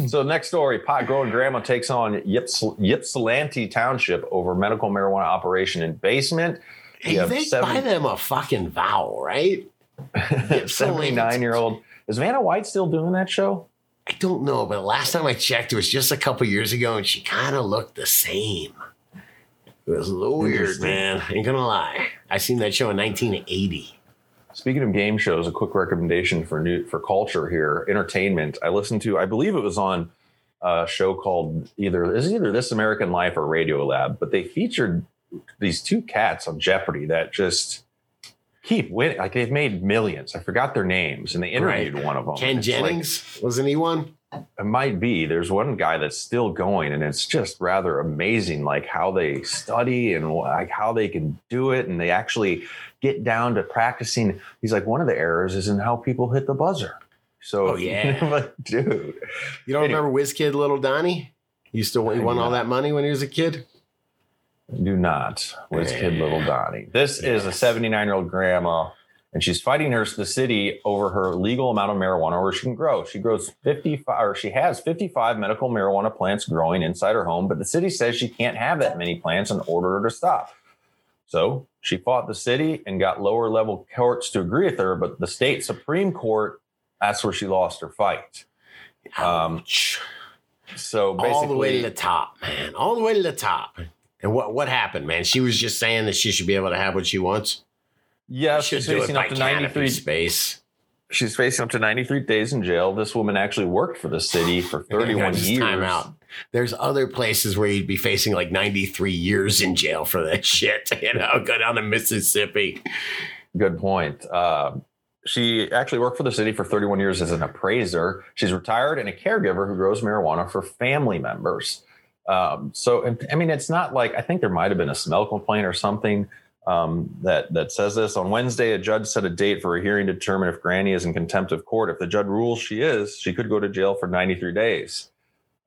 So next story, pot growing grandma takes on Yips, Ypsilanti Township over medical marijuana operation in basement. Hey, You have they seven- buy them a fucking vowel, right? 79 year old. Is Vanna White still doing that show? I don't know, but last time I checked, it was just a couple years ago, and she kind of looked the same. It was a little weird, Interesting. man. Ain't gonna lie. I seen that show in 1980. Speaking of game shows, a quick recommendation for new for culture here, entertainment. I listened to, I believe it was on a show called either is either This American Life or Radio Lab, but they featured these two cats on Jeopardy that just keep winning. Like they've made millions. I forgot their names, and they interviewed one of them. Ken It's like- Jennings wasn't he one? it might be. There's one guy that's still going, and it's just rather amazing, like how they study and like how they can do it, and they actually get down to practicing. He's like, one of the errors is in how people hit the buzzer. So, Oh, yeah. but dude, You don't Anyway. remember Whiz Kid Little Donnie? He used to he won all that money when he was a kid. Do not. Whiz kid, little Donnie. This is a 79 year old grandma, and she's fighting her the city over her legal amount of marijuana where she can grow. She grows 55, or she has 55 medical marijuana plants growing inside her home, but the city says she can't have that many plants in order her to stop. So she fought the city and got lower level courts to agree with her, but the state Supreme Court, that's where she lost her fight. Um, So basically, all the way to the top, man. All the way to the top. And what what happened, man? She was just saying that she should be able to have what she wants. yeah, she's facing up to canopy 93 space. She's facing up to 93 days in jail. This woman actually worked for the city for 31 Just years. Time out. There's other places where you'd be facing like 93 years in jail for that shit. You know, go down to Mississippi. Good point. Uh, she actually worked for the city for 31 years as an appraiser. She's retired and a caregiver who grows marijuana for family members. Um, so, I mean, it's not like I think there might have been a smell complaint or something um, that that says this. On Wednesday, a judge set a date for a hearing to determine if Granny is in contempt of court. If the judge rules she is, she could go to jail for 93 days.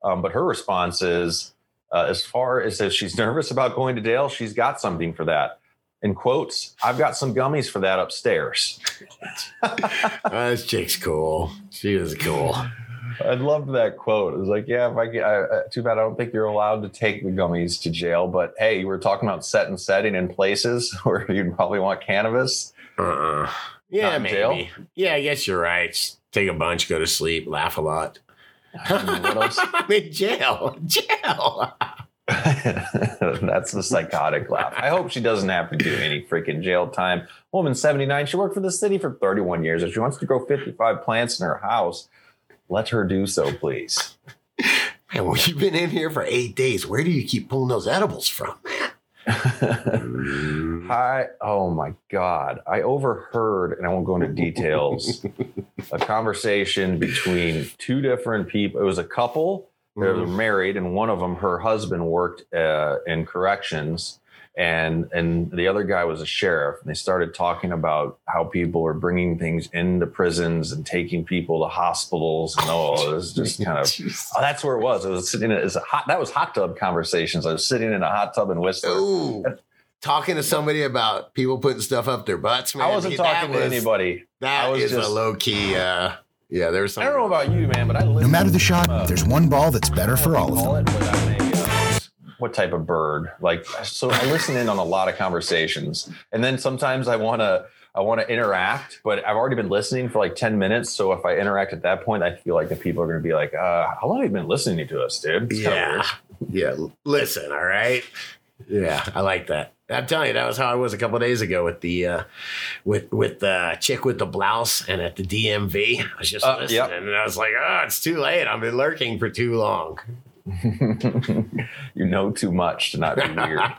Um, but her response is, uh, as far as if she's nervous about going to jail, she's got something for that. In quotes, I've got some gummies for that upstairs. Oh, this chick's cool. She was cool. I loved that quote. It was like, yeah, if I, get, I uh, too bad I don't think you're allowed to take the gummies to jail. But hey, we're talking about set and setting in places where you'd probably want cannabis. Uh-uh. Yeah, maybe. jail? Yeah, I guess you're right. Take a bunch, go to sleep, laugh a lot. I mean, what else? I'm in jail. Jail. That's the psychotic laugh. I hope she doesn't have to do any freaking jail time. Woman 79, she worked for the city for 31 years. If she wants to grow 55 plants in her house, let her do so, please. Man, well, you've been in here for eight days. Where do you keep pulling those edibles from, man? Hi. Oh my God. I overheard, and I won't go into details, a conversation between two different people. It was a couple. They were married, and one of them, her husband, worked uh, in corrections, and and the other guy was a sheriff. And they started talking about how people are bringing things into prisons and taking people to hospitals, and oh, it was just kind of. Oh, that's where it was. It was sitting. in- It was a hot. That was hot tub conversations. I was sitting in a hot tub in Whistler. Ooh. Talking to somebody about people putting stuff up their butts, man. I wasn't that talking to anybody. That was is just- a low key. Uh, yeah, there's I some. don't know about you, man, but I No matter the shot, there's one ball that's better for all of them. What type of bird like so i listen in on a lot of conversations and then sometimes i want to i want to interact but i've already been listening for like 10 minutes so if i interact at that point i feel like the people are going to be like uh how long have you been listening to us dude It's Yeah. Yeah. Listen, all right. Yeah, I like that. I'm telling you, that was how I was a couple days ago with the uh, with with the chick with the blouse and at the DMV. I was just Uh, listening, yep. and I was like, "Oh, it's too late. I've been lurking for too long." you know too much to not be weird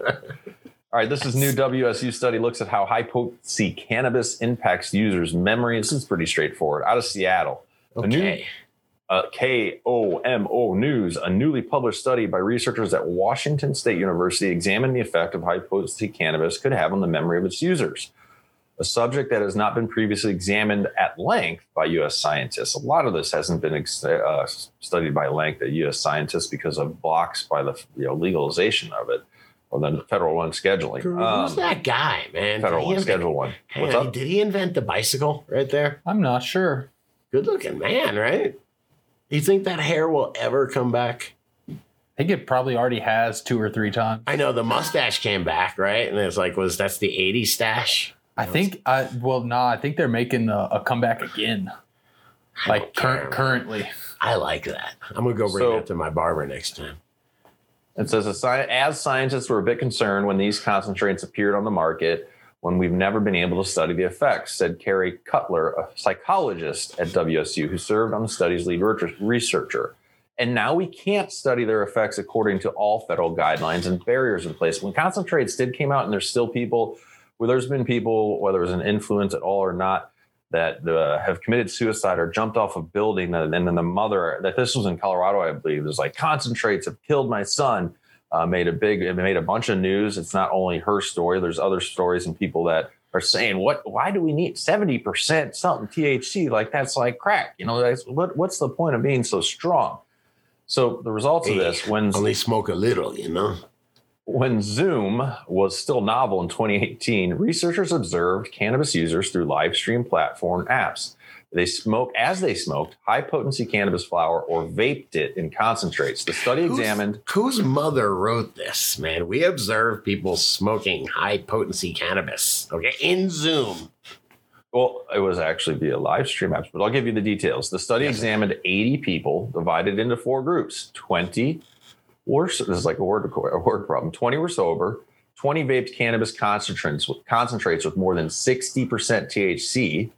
All right, this is new WSU study looks at how high potency cannabis impacts users' memory. This is pretty straightforward. Out of Seattle, a new Okay. uh, KOMO News, a newly published study by researchers at Washington State University examined the effect of high potency cannabis could have on the memory of its users. A subject that has not been previously examined at length by U.S. scientists. A lot of this hasn't been ex- uh, studied by length at U.S. scientists because of blocks by the you know, legalization of it or the federal one scheduling. Who's Um, that guy, man? federal one, invent- schedule one. What's on, up? Did he invent the bicycle right there? I'm not sure. Good looking man, right? You think that hair will ever come back? I think it probably already has two or three times. I know the mustache came back, right? And it's like, was that's the 80s stash? I think I well, nah, I think they're making a, a comeback again. I Like don't cur- currently. I like that. I'm gonna go bring So- that to my barber next time. It says, "As scientists were a bit concerned when these concentrates appeared on the market, when we've never been able to study the effects, said Carrie Cuttler, a psychologist at WSU who served on the study's lead researcher. And now we can't study their effects according to all federal guidelines and barriers in place. When concentrates did came out, and there's still people, where there's been people, whether it was an influence at all or not, that uh, have committed suicide or jumped off a building, and then the mother, that this was in Colorado, I believe, was like concentrates have killed my son. Uh, made a big, it made a bunch of news. It's not only her story. There's other stories and people that are saying, "What? Why do we need seventy percent something THC? Like that's like crack. You know, that's, what? What's the point of being so strong?" So the results of this, when Only smoke a little, you know. When Zoom was still novel in 2018, researchers observed cannabis users through live stream platform apps. They smoke as they smoked high potency cannabis flower or vaped it in concentrates. The study Who's- examined Whose mother wrote this, man? We observed people smoking high potency cannabis, okay, in Zoom. Well, it was actually via live stream apps, but I'll give you the details. The study examined 80 people divided into four groups. 20 were, this is like a word, a word problem. 20 were sober. 20 vaped cannabis concentrates, concentrates with more than 60% THC.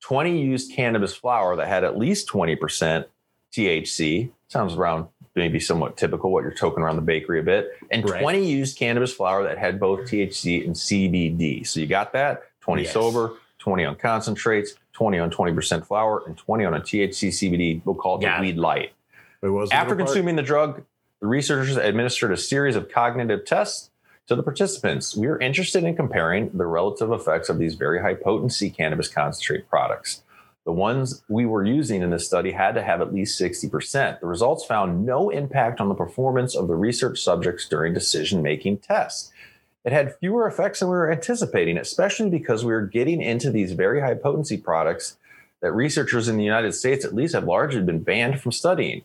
20 used cannabis flower that had at least 20% THC. Sounds around maybe somewhat typical what you're toking around the bakery a bit. And Right. 20 used cannabis flower that had both THC and CBD. So you got that 20 Yes. sober, 20 on concentrates, 20 on 20% flower, and 20 on a THC CBD. We'll call it Got the weed light. It was After consuming the drug, the researchers administered a series of cognitive tests to the participants. We are interested in comparing the relative effects of these very high potency cannabis concentrate products. The ones we were using in this study had to have at least 60%. The results found no impact on the performance of the research subjects during decision making tests. It had fewer effects than we were anticipating, especially because we were getting into these very high potency products that researchers in the United States at least have largely been banned from studying.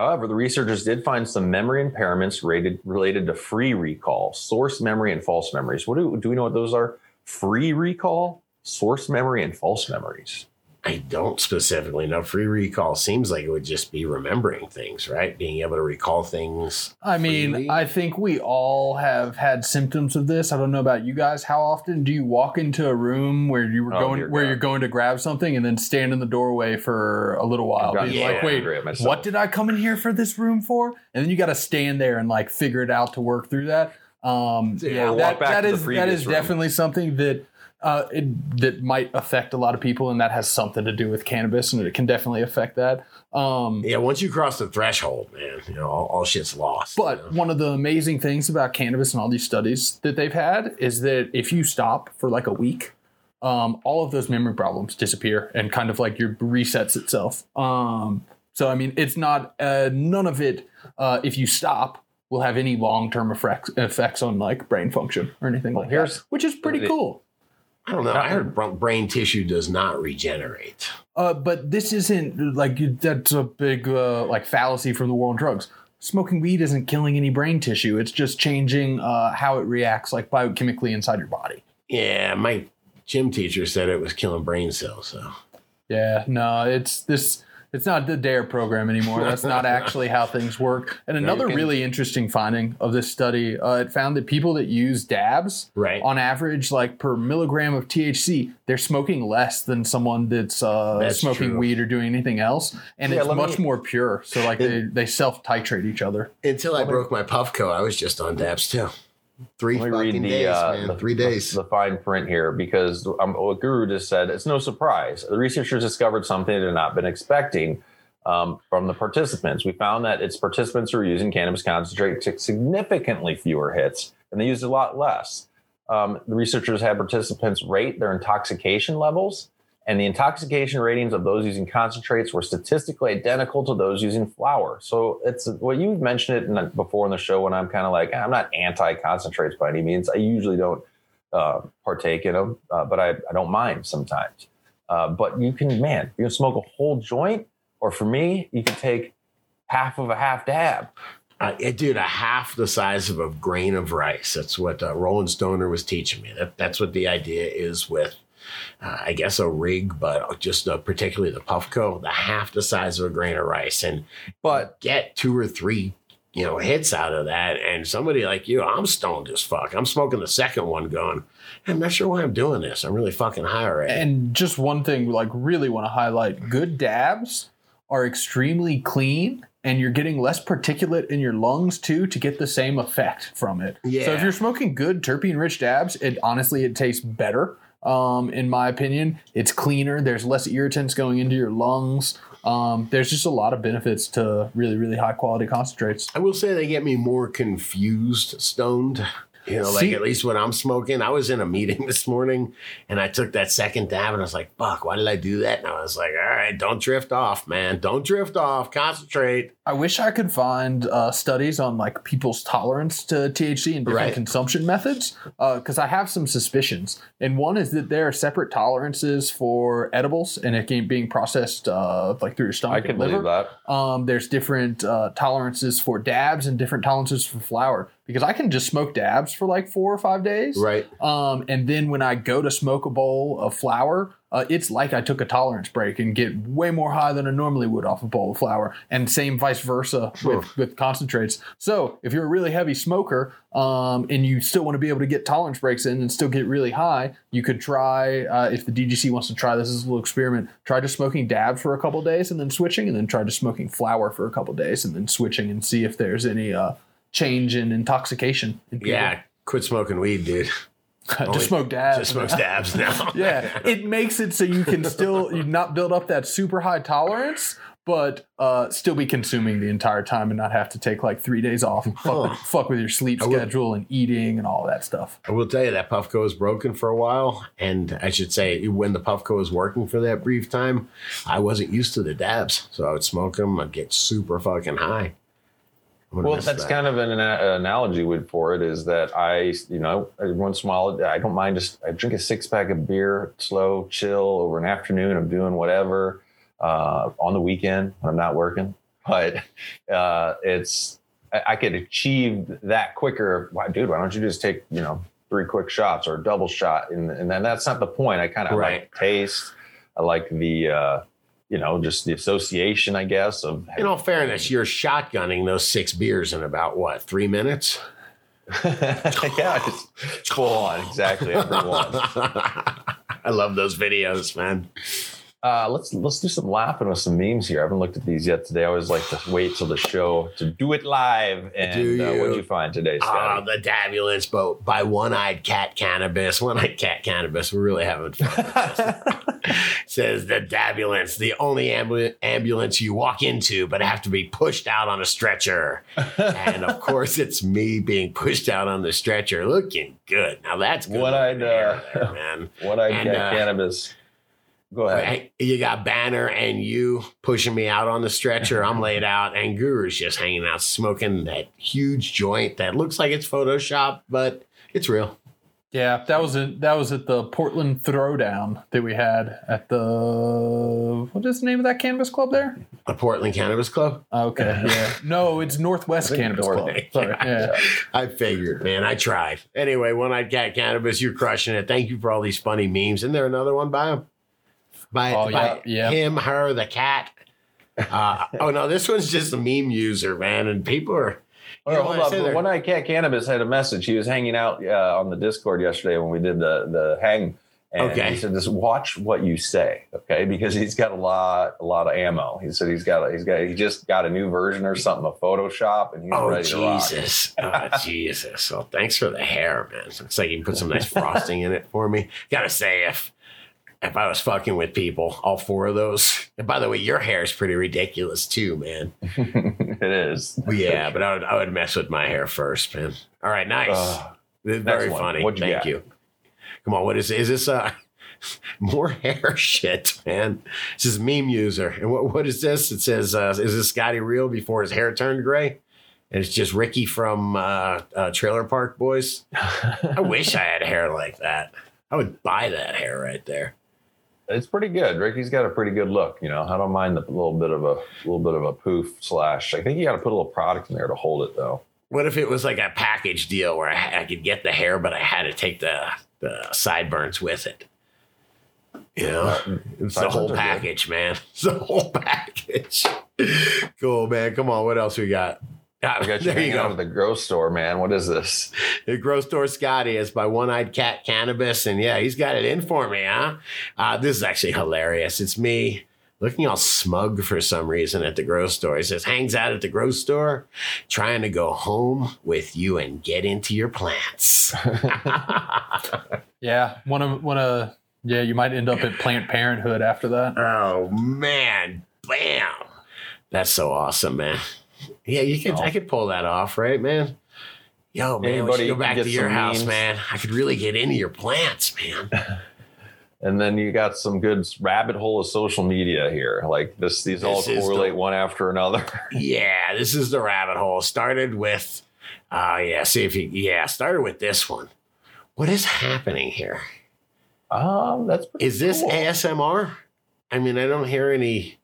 However, the researchers did find some memory impairments rated, related to free recall, source memory, and false memories. What do, do we know what those are? Free recall, source memory, and false memories. I don't specifically know. Free recall seems like it would just be remembering things, right? Being able to recall things. I mean, freely. I think we all have had symptoms of this. I don't know about you guys. How often do you walk into a room where you were oh, going, where God. you're going to grab something and then stand in the doorway for a little while? gotten Being so like, wait, angry at myself. what did I come in here for this room for? And then you got to stand there and like figure it out to work through that. Um, Yeah, yeah, or that, walk back that to the is that previous is room. definitely something that uh, it, that might affect a lot of people, and that has something to do with cannabis, and it can definitely affect that. Um, Yeah, once you cross the threshold, man, you know, all, all shit's lost. you but know? one of the amazing things about cannabis and all these studies that they've had is that if you stop for like a week, um, all of those memory problems disappear and kind of like your resets itself. Um, so I mean, it's not uh, none of it. Uh, if you stop, will have any long term effects effects on like brain function or anything like here's- that, which is pretty it- cool. I don't know. I heard brain tissue does not regenerate. Uh, but this isn't like that's a big uh, like fallacy from the war on drugs. Smoking weed isn't killing any brain tissue. It's just changing uh, how it reacts like biochemically inside your body. Yeah, my gym teacher said it was killing brain cells. So Yeah, no, it's this. It's not the DARE program anymore. That's not actually how things work. And another can- really interesting finding of this study, uh, it found that people that use dabs, Right. on average, like per milligram of THC, they're smoking less than someone that's, uh, That's smoking true. weed or doing anything else, and Yeah, it's much me- more pure. So like they, they self titrate each other. until I broke my Puffco, I was just on dabs too. Three Let me read fucking the, days, uh, man. the Three days. The, fine print here because um, what Guru just said, it's no surprise. The researchers discovered something they had not been expecting um, from the participants. We found that its participants who were using cannabis concentrate took significantly fewer hits and they used a lot less. Um, the researchers had participants rate their intoxication levels, and the intoxication ratings of those using concentrates were statistically identical to those using flour. So it's what you mentioned it before in the show when I'm kind of like, I'm not anti concentrates by any means. I usually don't uh, partake in them, uh, but I, I don't mind sometimes. Uh, but you can, man, you can smoke a whole joint, or for me, you can take half of a half dab. Uh, it, dude, a half the size of a grain of rice. That's what uh, Rolling Stoner was teaching me. That, that's what the idea is with, uh, I guess, a rig, but just uh, particularly the Puffco, the half the size of a grain of rice. And But get two or three, you know, hits out of that. And somebody like you, I'm stoned as fuck. I'm smoking the second one going, I'm not sure why I'm doing this. I'm really fucking high already. And just one thing, like, really want to highlight good dabs are extremely clean and you're getting less particulate in your lungs too to get the same effect from it. Yeah. So if you're smoking good terpene rich dabs, it honestly it tastes better. Um, in my opinion, it's cleaner. There's less irritants going into your lungs. Um, there's just a lot of benefits to really, really high quality concentrates. I will say they get me more confused stoned. You know, like See- at least when I'm smoking, I was in a meeting this morning and I took that second dab and I was like, fuck, why did I do that? And I was like, all right, don't drift off, man. Don't drift off. Concentrate. I wish I could find uh, studies on like people's tolerance to THC and different Right. consumption methods because I have some suspicions. And one is that there are separate tolerances for edibles and it can being processed uh, like through your stomach I can and liver. believe that. Um, there's different uh, tolerances for dabs and different tolerances for flower because I can just smoke dabs for like four or five days. Right. Um, and then when I go to smoke a bowl of flour, uh, it's like I took a tolerance break and get way more high than I normally would off a bowl of flour. And same vice versa with, with concentrates. So if you're a really heavy smoker um, and you still want to be able to get tolerance breaks in and still get really high, you could try, uh, if the DGC wants to try this as a little experiment, try just smoking dabs for a couple days and then switching, and then try just smoking flour for a couple days and then switching and see if there's any uh, change in intoxication. In. Yeah. Quit smoking weed, dude. just smoke dabs. Just smoke dabs now. yeah, it makes it so you can still you not build up that super high tolerance, but uh, still be consuming the entire time and not have to take like three days off and fuck, fuck with your sleep would- schedule and eating and all that stuff. I will tell you that Puffco was broken for a while. And I should say, when the Puffco was working for that brief time, I wasn't used to the dabs. So I would smoke them, I'd get super fucking high. Well, that's that. kind of an, ana- analogy with for it is that I, you know, every once in a while, I don't mind just I drink a six pack of beer, slow, chill over an afternoon. I'm doing whatever uh, on the weekend when I'm not working, but uh, it's I, I could achieve that quicker. Why, dude? Why don't you just take you know three quick shots or a double shot? And and then that's not the point. I kind of Right. like taste. I like the. Uh, you know, just the association, I guess, of In all fairness, you're shotgunning those six beers in about what, three minutes? yeah, just full on, exactly every one. I love those videos, man. Uh, let's let's do some laughing with some memes here. I haven't looked at these yet today. I always like to wait till the show to do it live. And Do uh, you? what'd you find today, Ah, Scott? the Dabulance boat by One Eyed Cat Cannabis. One Eyed Cat Cannabis. We're really having fun. Says the Dabulance, the only ambu- ambulance you walk into, but have to be pushed out on a stretcher. and of course, it's me being pushed out on the stretcher, looking good. Now that's good. One-eyed, uh, there, man. what I and, get uh, cannabis. Go ahead. You got Banner and you pushing me out on the stretcher. I'm laid out, and Guru's just hanging out smoking that huge joint that looks like it's Photoshop, but it's real. Yeah, that was it. That was at the Portland Throwdown that we had at the what is the name of that cannabis club there? The Portland Cannabis Club. Okay, yeah, no, it's Northwest Cannabis North- Club. Sorry, yeah. I figured, man. I tried. Anyway, one eyed cat cannabis, you're crushing it. Thank you for all these funny memes. Isn't there another one by him? By, Oh, by yeah, yeah. him, her, the cat. Uh, oh no, this one's just a meme user, man, and people are. Oh, you know hold what I up. say there? One Eye Cat Cannabis had a message. He was hanging out uh, on the Discord yesterday when we did the the hang. And Okay. he said, "Just watch what you say, okay? Because he's got a lot, a lot of ammo." He said he's got, he's got, he just got a new version or something of Photoshop, and he's Oh ready to rock. Jesus! Oh Jesus! Well, thanks for the hair, man. Looks like you can put some nice frosting in it for me. Gotta say, if if I was fucking with people, all four of those. And by the way, your hair is pretty ridiculous too, man. it is. Yeah, but I would I would mess with my hair first, man. All right, nice. Uh, Very funny. You Thank got? you. Come on, what is is this? Uh, more hair shit, man. This is meme user, and what what is this? It says, uh, "Is this Scotty real before his hair turned gray?" And it's just Ricky from uh, uh, Trailer Park Boys. I wish I had hair like that. I would buy that hair right there. It's pretty good. Ricky's got a pretty good look. You know, I don't mind the little bit of a little bit of a poof slash. I think you got to put a little product in there to hold it though. What if it was like a package deal where I, I could get the hair, but I had to take the the sideburns with it? You know, it's the whole are good. package, man. It's the whole package. cool, man. Come on, what else we got? Ah, I got you there you hanging out go. at the grocery store, man. What is this? The Gross Store Scotty is by One Eyed Cat Cannabis. And yeah, he's got it in for me, huh? Uh, this is actually hilarious. It's me looking all smug for some reason at the grocery store. He says, hangs out at the grocery store, trying to go home with you and get into your plants. Yeah, one of one of yeah, you might end up at Planned Parenthood after that. oh, man. Bam. That's so awesome, man. Yeah, you could, I could pull that off, right, man? Yo, man, we should go back to your house, memes. man. I could really get into your plants, man. And then you got some good rabbit hole of social media here. Like this, these all This is correlate the- one after another. yeah, this is the rabbit hole. Started with, uh, yeah, see if you, yeah, started with this one. What is happening here? Um, that's pretty Is this cool. ASMR? I mean, I don't hear any.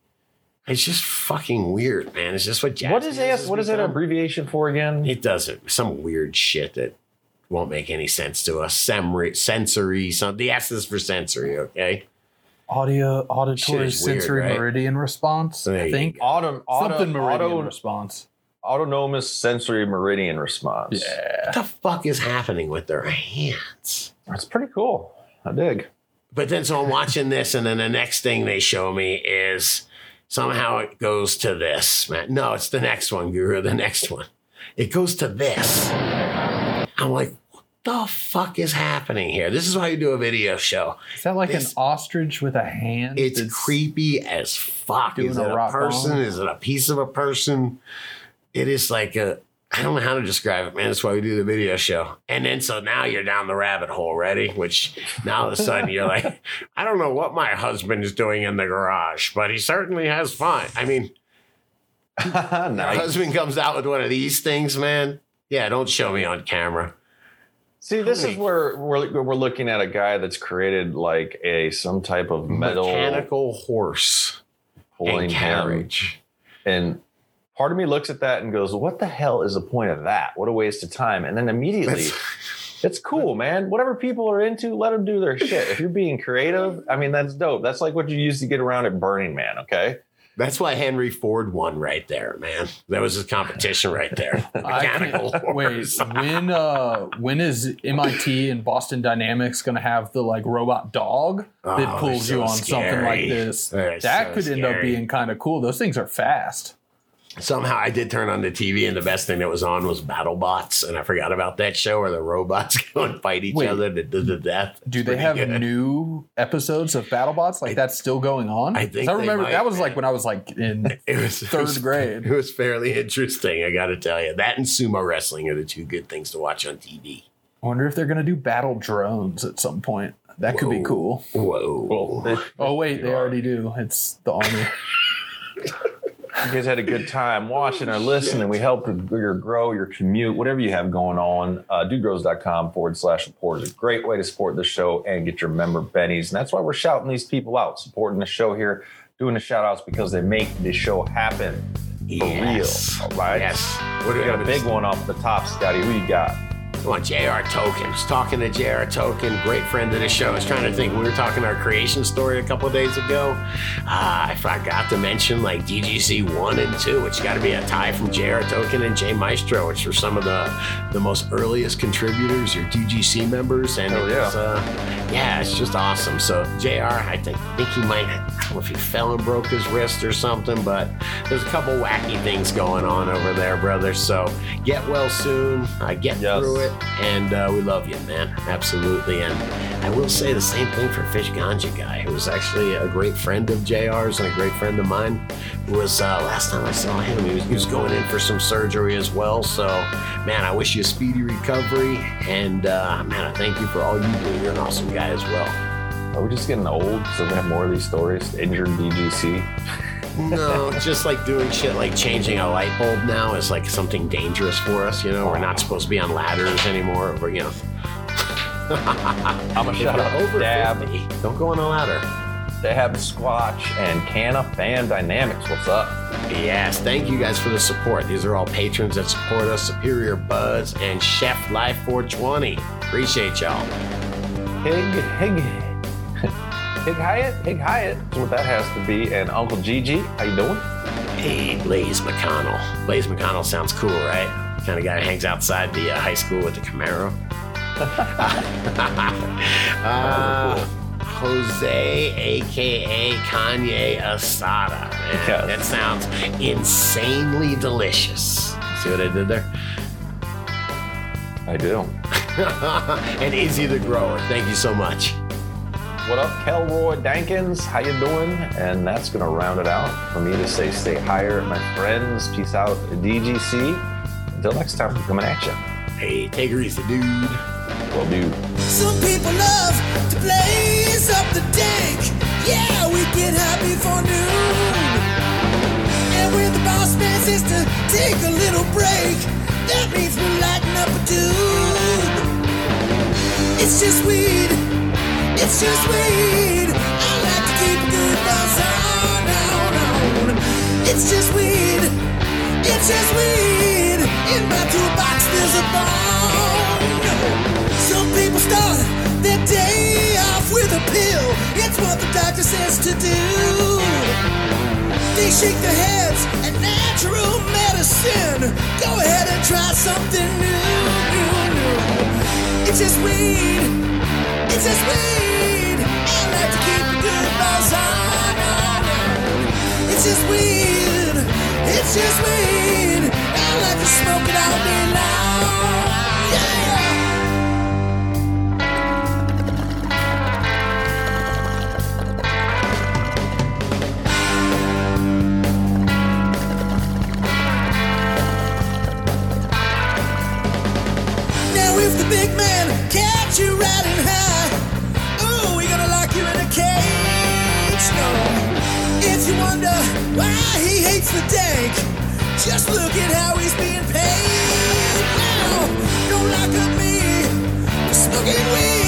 It's just fucking weird, man. It's just what jazz What is hands AS? has What is that abbreviation for again? It doesn't. Some weird shit that won't make any sense to us. Sensory, sensory. Some the S is for sensory. Okay. Audio, auditory, is weird, sensory right? meridian response. There I you think Autumn, something meridian auto, response. autonomous sensory meridian response. Yeah, What the fuck is happening with their hands? that's pretty cool. I dig. But then, so I'm watching this, and then the next thing they show me is somehow it goes to this. Man. No, it's the next one, Guru. The next one. It goes to this. I'm like, what the fuck is happening here? This is why you do a video show. is that like This- an ostrich with a hand? It's creepy as fuck. Is a it a rock person? bottom? Is it a piece of a person? It is like a. I don't know how to describe it, man. That's why we do the video show. And then so now you're down the rabbit hole, ready? Which now all of a sudden you're like, I don't know what my husband is doing in the garage, but he certainly has fun. I mean, my husband comes out with one of these things, man. Yeah, don't show me on camera. See, this Holy- is where we're, we're looking at a guy that's created like a some type of metal Mechanical horse pulling and him. carriage. And part of me looks at that and goes, "What the hell is the point of that? What a waste of time!" And then immediately, it's cool, man. Whatever people are into, let them do their shit. If you're being creative, I mean, that's dope. That's like what you used to get around at Burning Man. Okay, That's why Henry Ford won right there, man. That was his competition right there. Mechanical can't- wait, when uh when is MIT and Boston Dynamics gonna have the like robot dog Oh, that pulls they're you so on something like this? They're that so could end up being kind of cool. Those things are fast. Somehow I did turn on the TV, and the best thing that was on was BattleBots, and I forgot about that show where the robots go and fight each Wait. other to, to the death. Do It's they have good. new episodes of BattleBots? Like that's still going on? I 'Cause think I remember might, that was man. like when I was like in It was it third was- grade. It was fairly interesting, I got to tell you. That and sumo wrestling are the two good things to watch on TV. I wonder if they're gonna do battle drones at some point. That could be Whoa. cool. Whoa! Oh wait, they already do. It's the army. you guys had a good time watching or listening. We helped your grow, your commute, whatever you have going on. Uh, dudegrows.com forward slash support is a great way to support the show and get your member bennies. And that's why we're shouting these people out, supporting the show here, doing the shout outs because they make the show happen for Yes. real. All right. Yes. What do We we got a big one off the top, Scotty. Who you got? On, JR Token. Was talking to JR Token, great friend of the show. I was trying to think. We were talking our creation story a couple of days ago. Uh, I forgot to mention like DGC one and two, which got to be a tie from JR Token and Jay Maestro, which were some of the the most earliest contributors or DGC members. And Hell it yeah. was, uh, yeah, it's just awesome. So JR, I think think he might. I don't know if he fell and broke his wrist or something, but there's a couple wacky things going on over there, brother. So get well soon. Uh, get Yes. through it and uh, we love you, man. Absolutely. And I will say the same thing for Fish Ganja Guy, who was actually a great friend of JR's and a great friend of mine. Who was uh, last time I saw him, he was, he was going in for some surgery as well. So, man, I wish you a speedy recovery. And uh, man, I thank you for all you do. You're an awesome guy as well. Are we just getting old? So we have more of these stories? Injured DGC. No, just like doing shit like changing a light bulb now is like something dangerous for us. You know, we're not supposed to be on ladders anymore. But you know, I'm a if shout you're over Dab. 50, don't go on a ladder. They Dab Squatch, and Canna Fan Dynamics. What's up? Yes, thank you guys for the support. These are all patrons that support us Superior Buzz and Chef Life 420. Appreciate y'all. Hig, Hig, Hig Hyatt? Hig Hyatt what that has to be. And Uncle Gigi, how you doing? Hey, Blaze McConnell. Blaze McConnell sounds cool, right? Kind of guy who hangs outside the uh, high school with the Camaro. uh, Jose, aka Kanye Asada. Man. That sounds insanely delicious. See what I did there? I do. and Izzy the Grower, thank you so much. What up, Kelroy Dankins? How you doing? And that's gonna round it out for me to say stay higher, my friends. Peace out, DGC. Until next time, we're coming at you. Hey, take her easy, dude. Will do. Some people love to blaze up the dank. Yeah, we get high before noon. And when the boss man says to take a little break, that means we're lighting up a dude. It's just weed. It's just weed. I like to keep good on. It's just weed. It's just weed. In my toolbox, there's a. Some people start their day off with a pill. It's what the doctor says to do. They shake their heads at natural medicine. Go ahead and try something new, new, new. It's just weed. It's just weed. It's just weed. It's just weed. I like to smoke it all day long. Yeah. hits the dank. Just look at how he's being paid now. Don't lock up me. Smoking weed.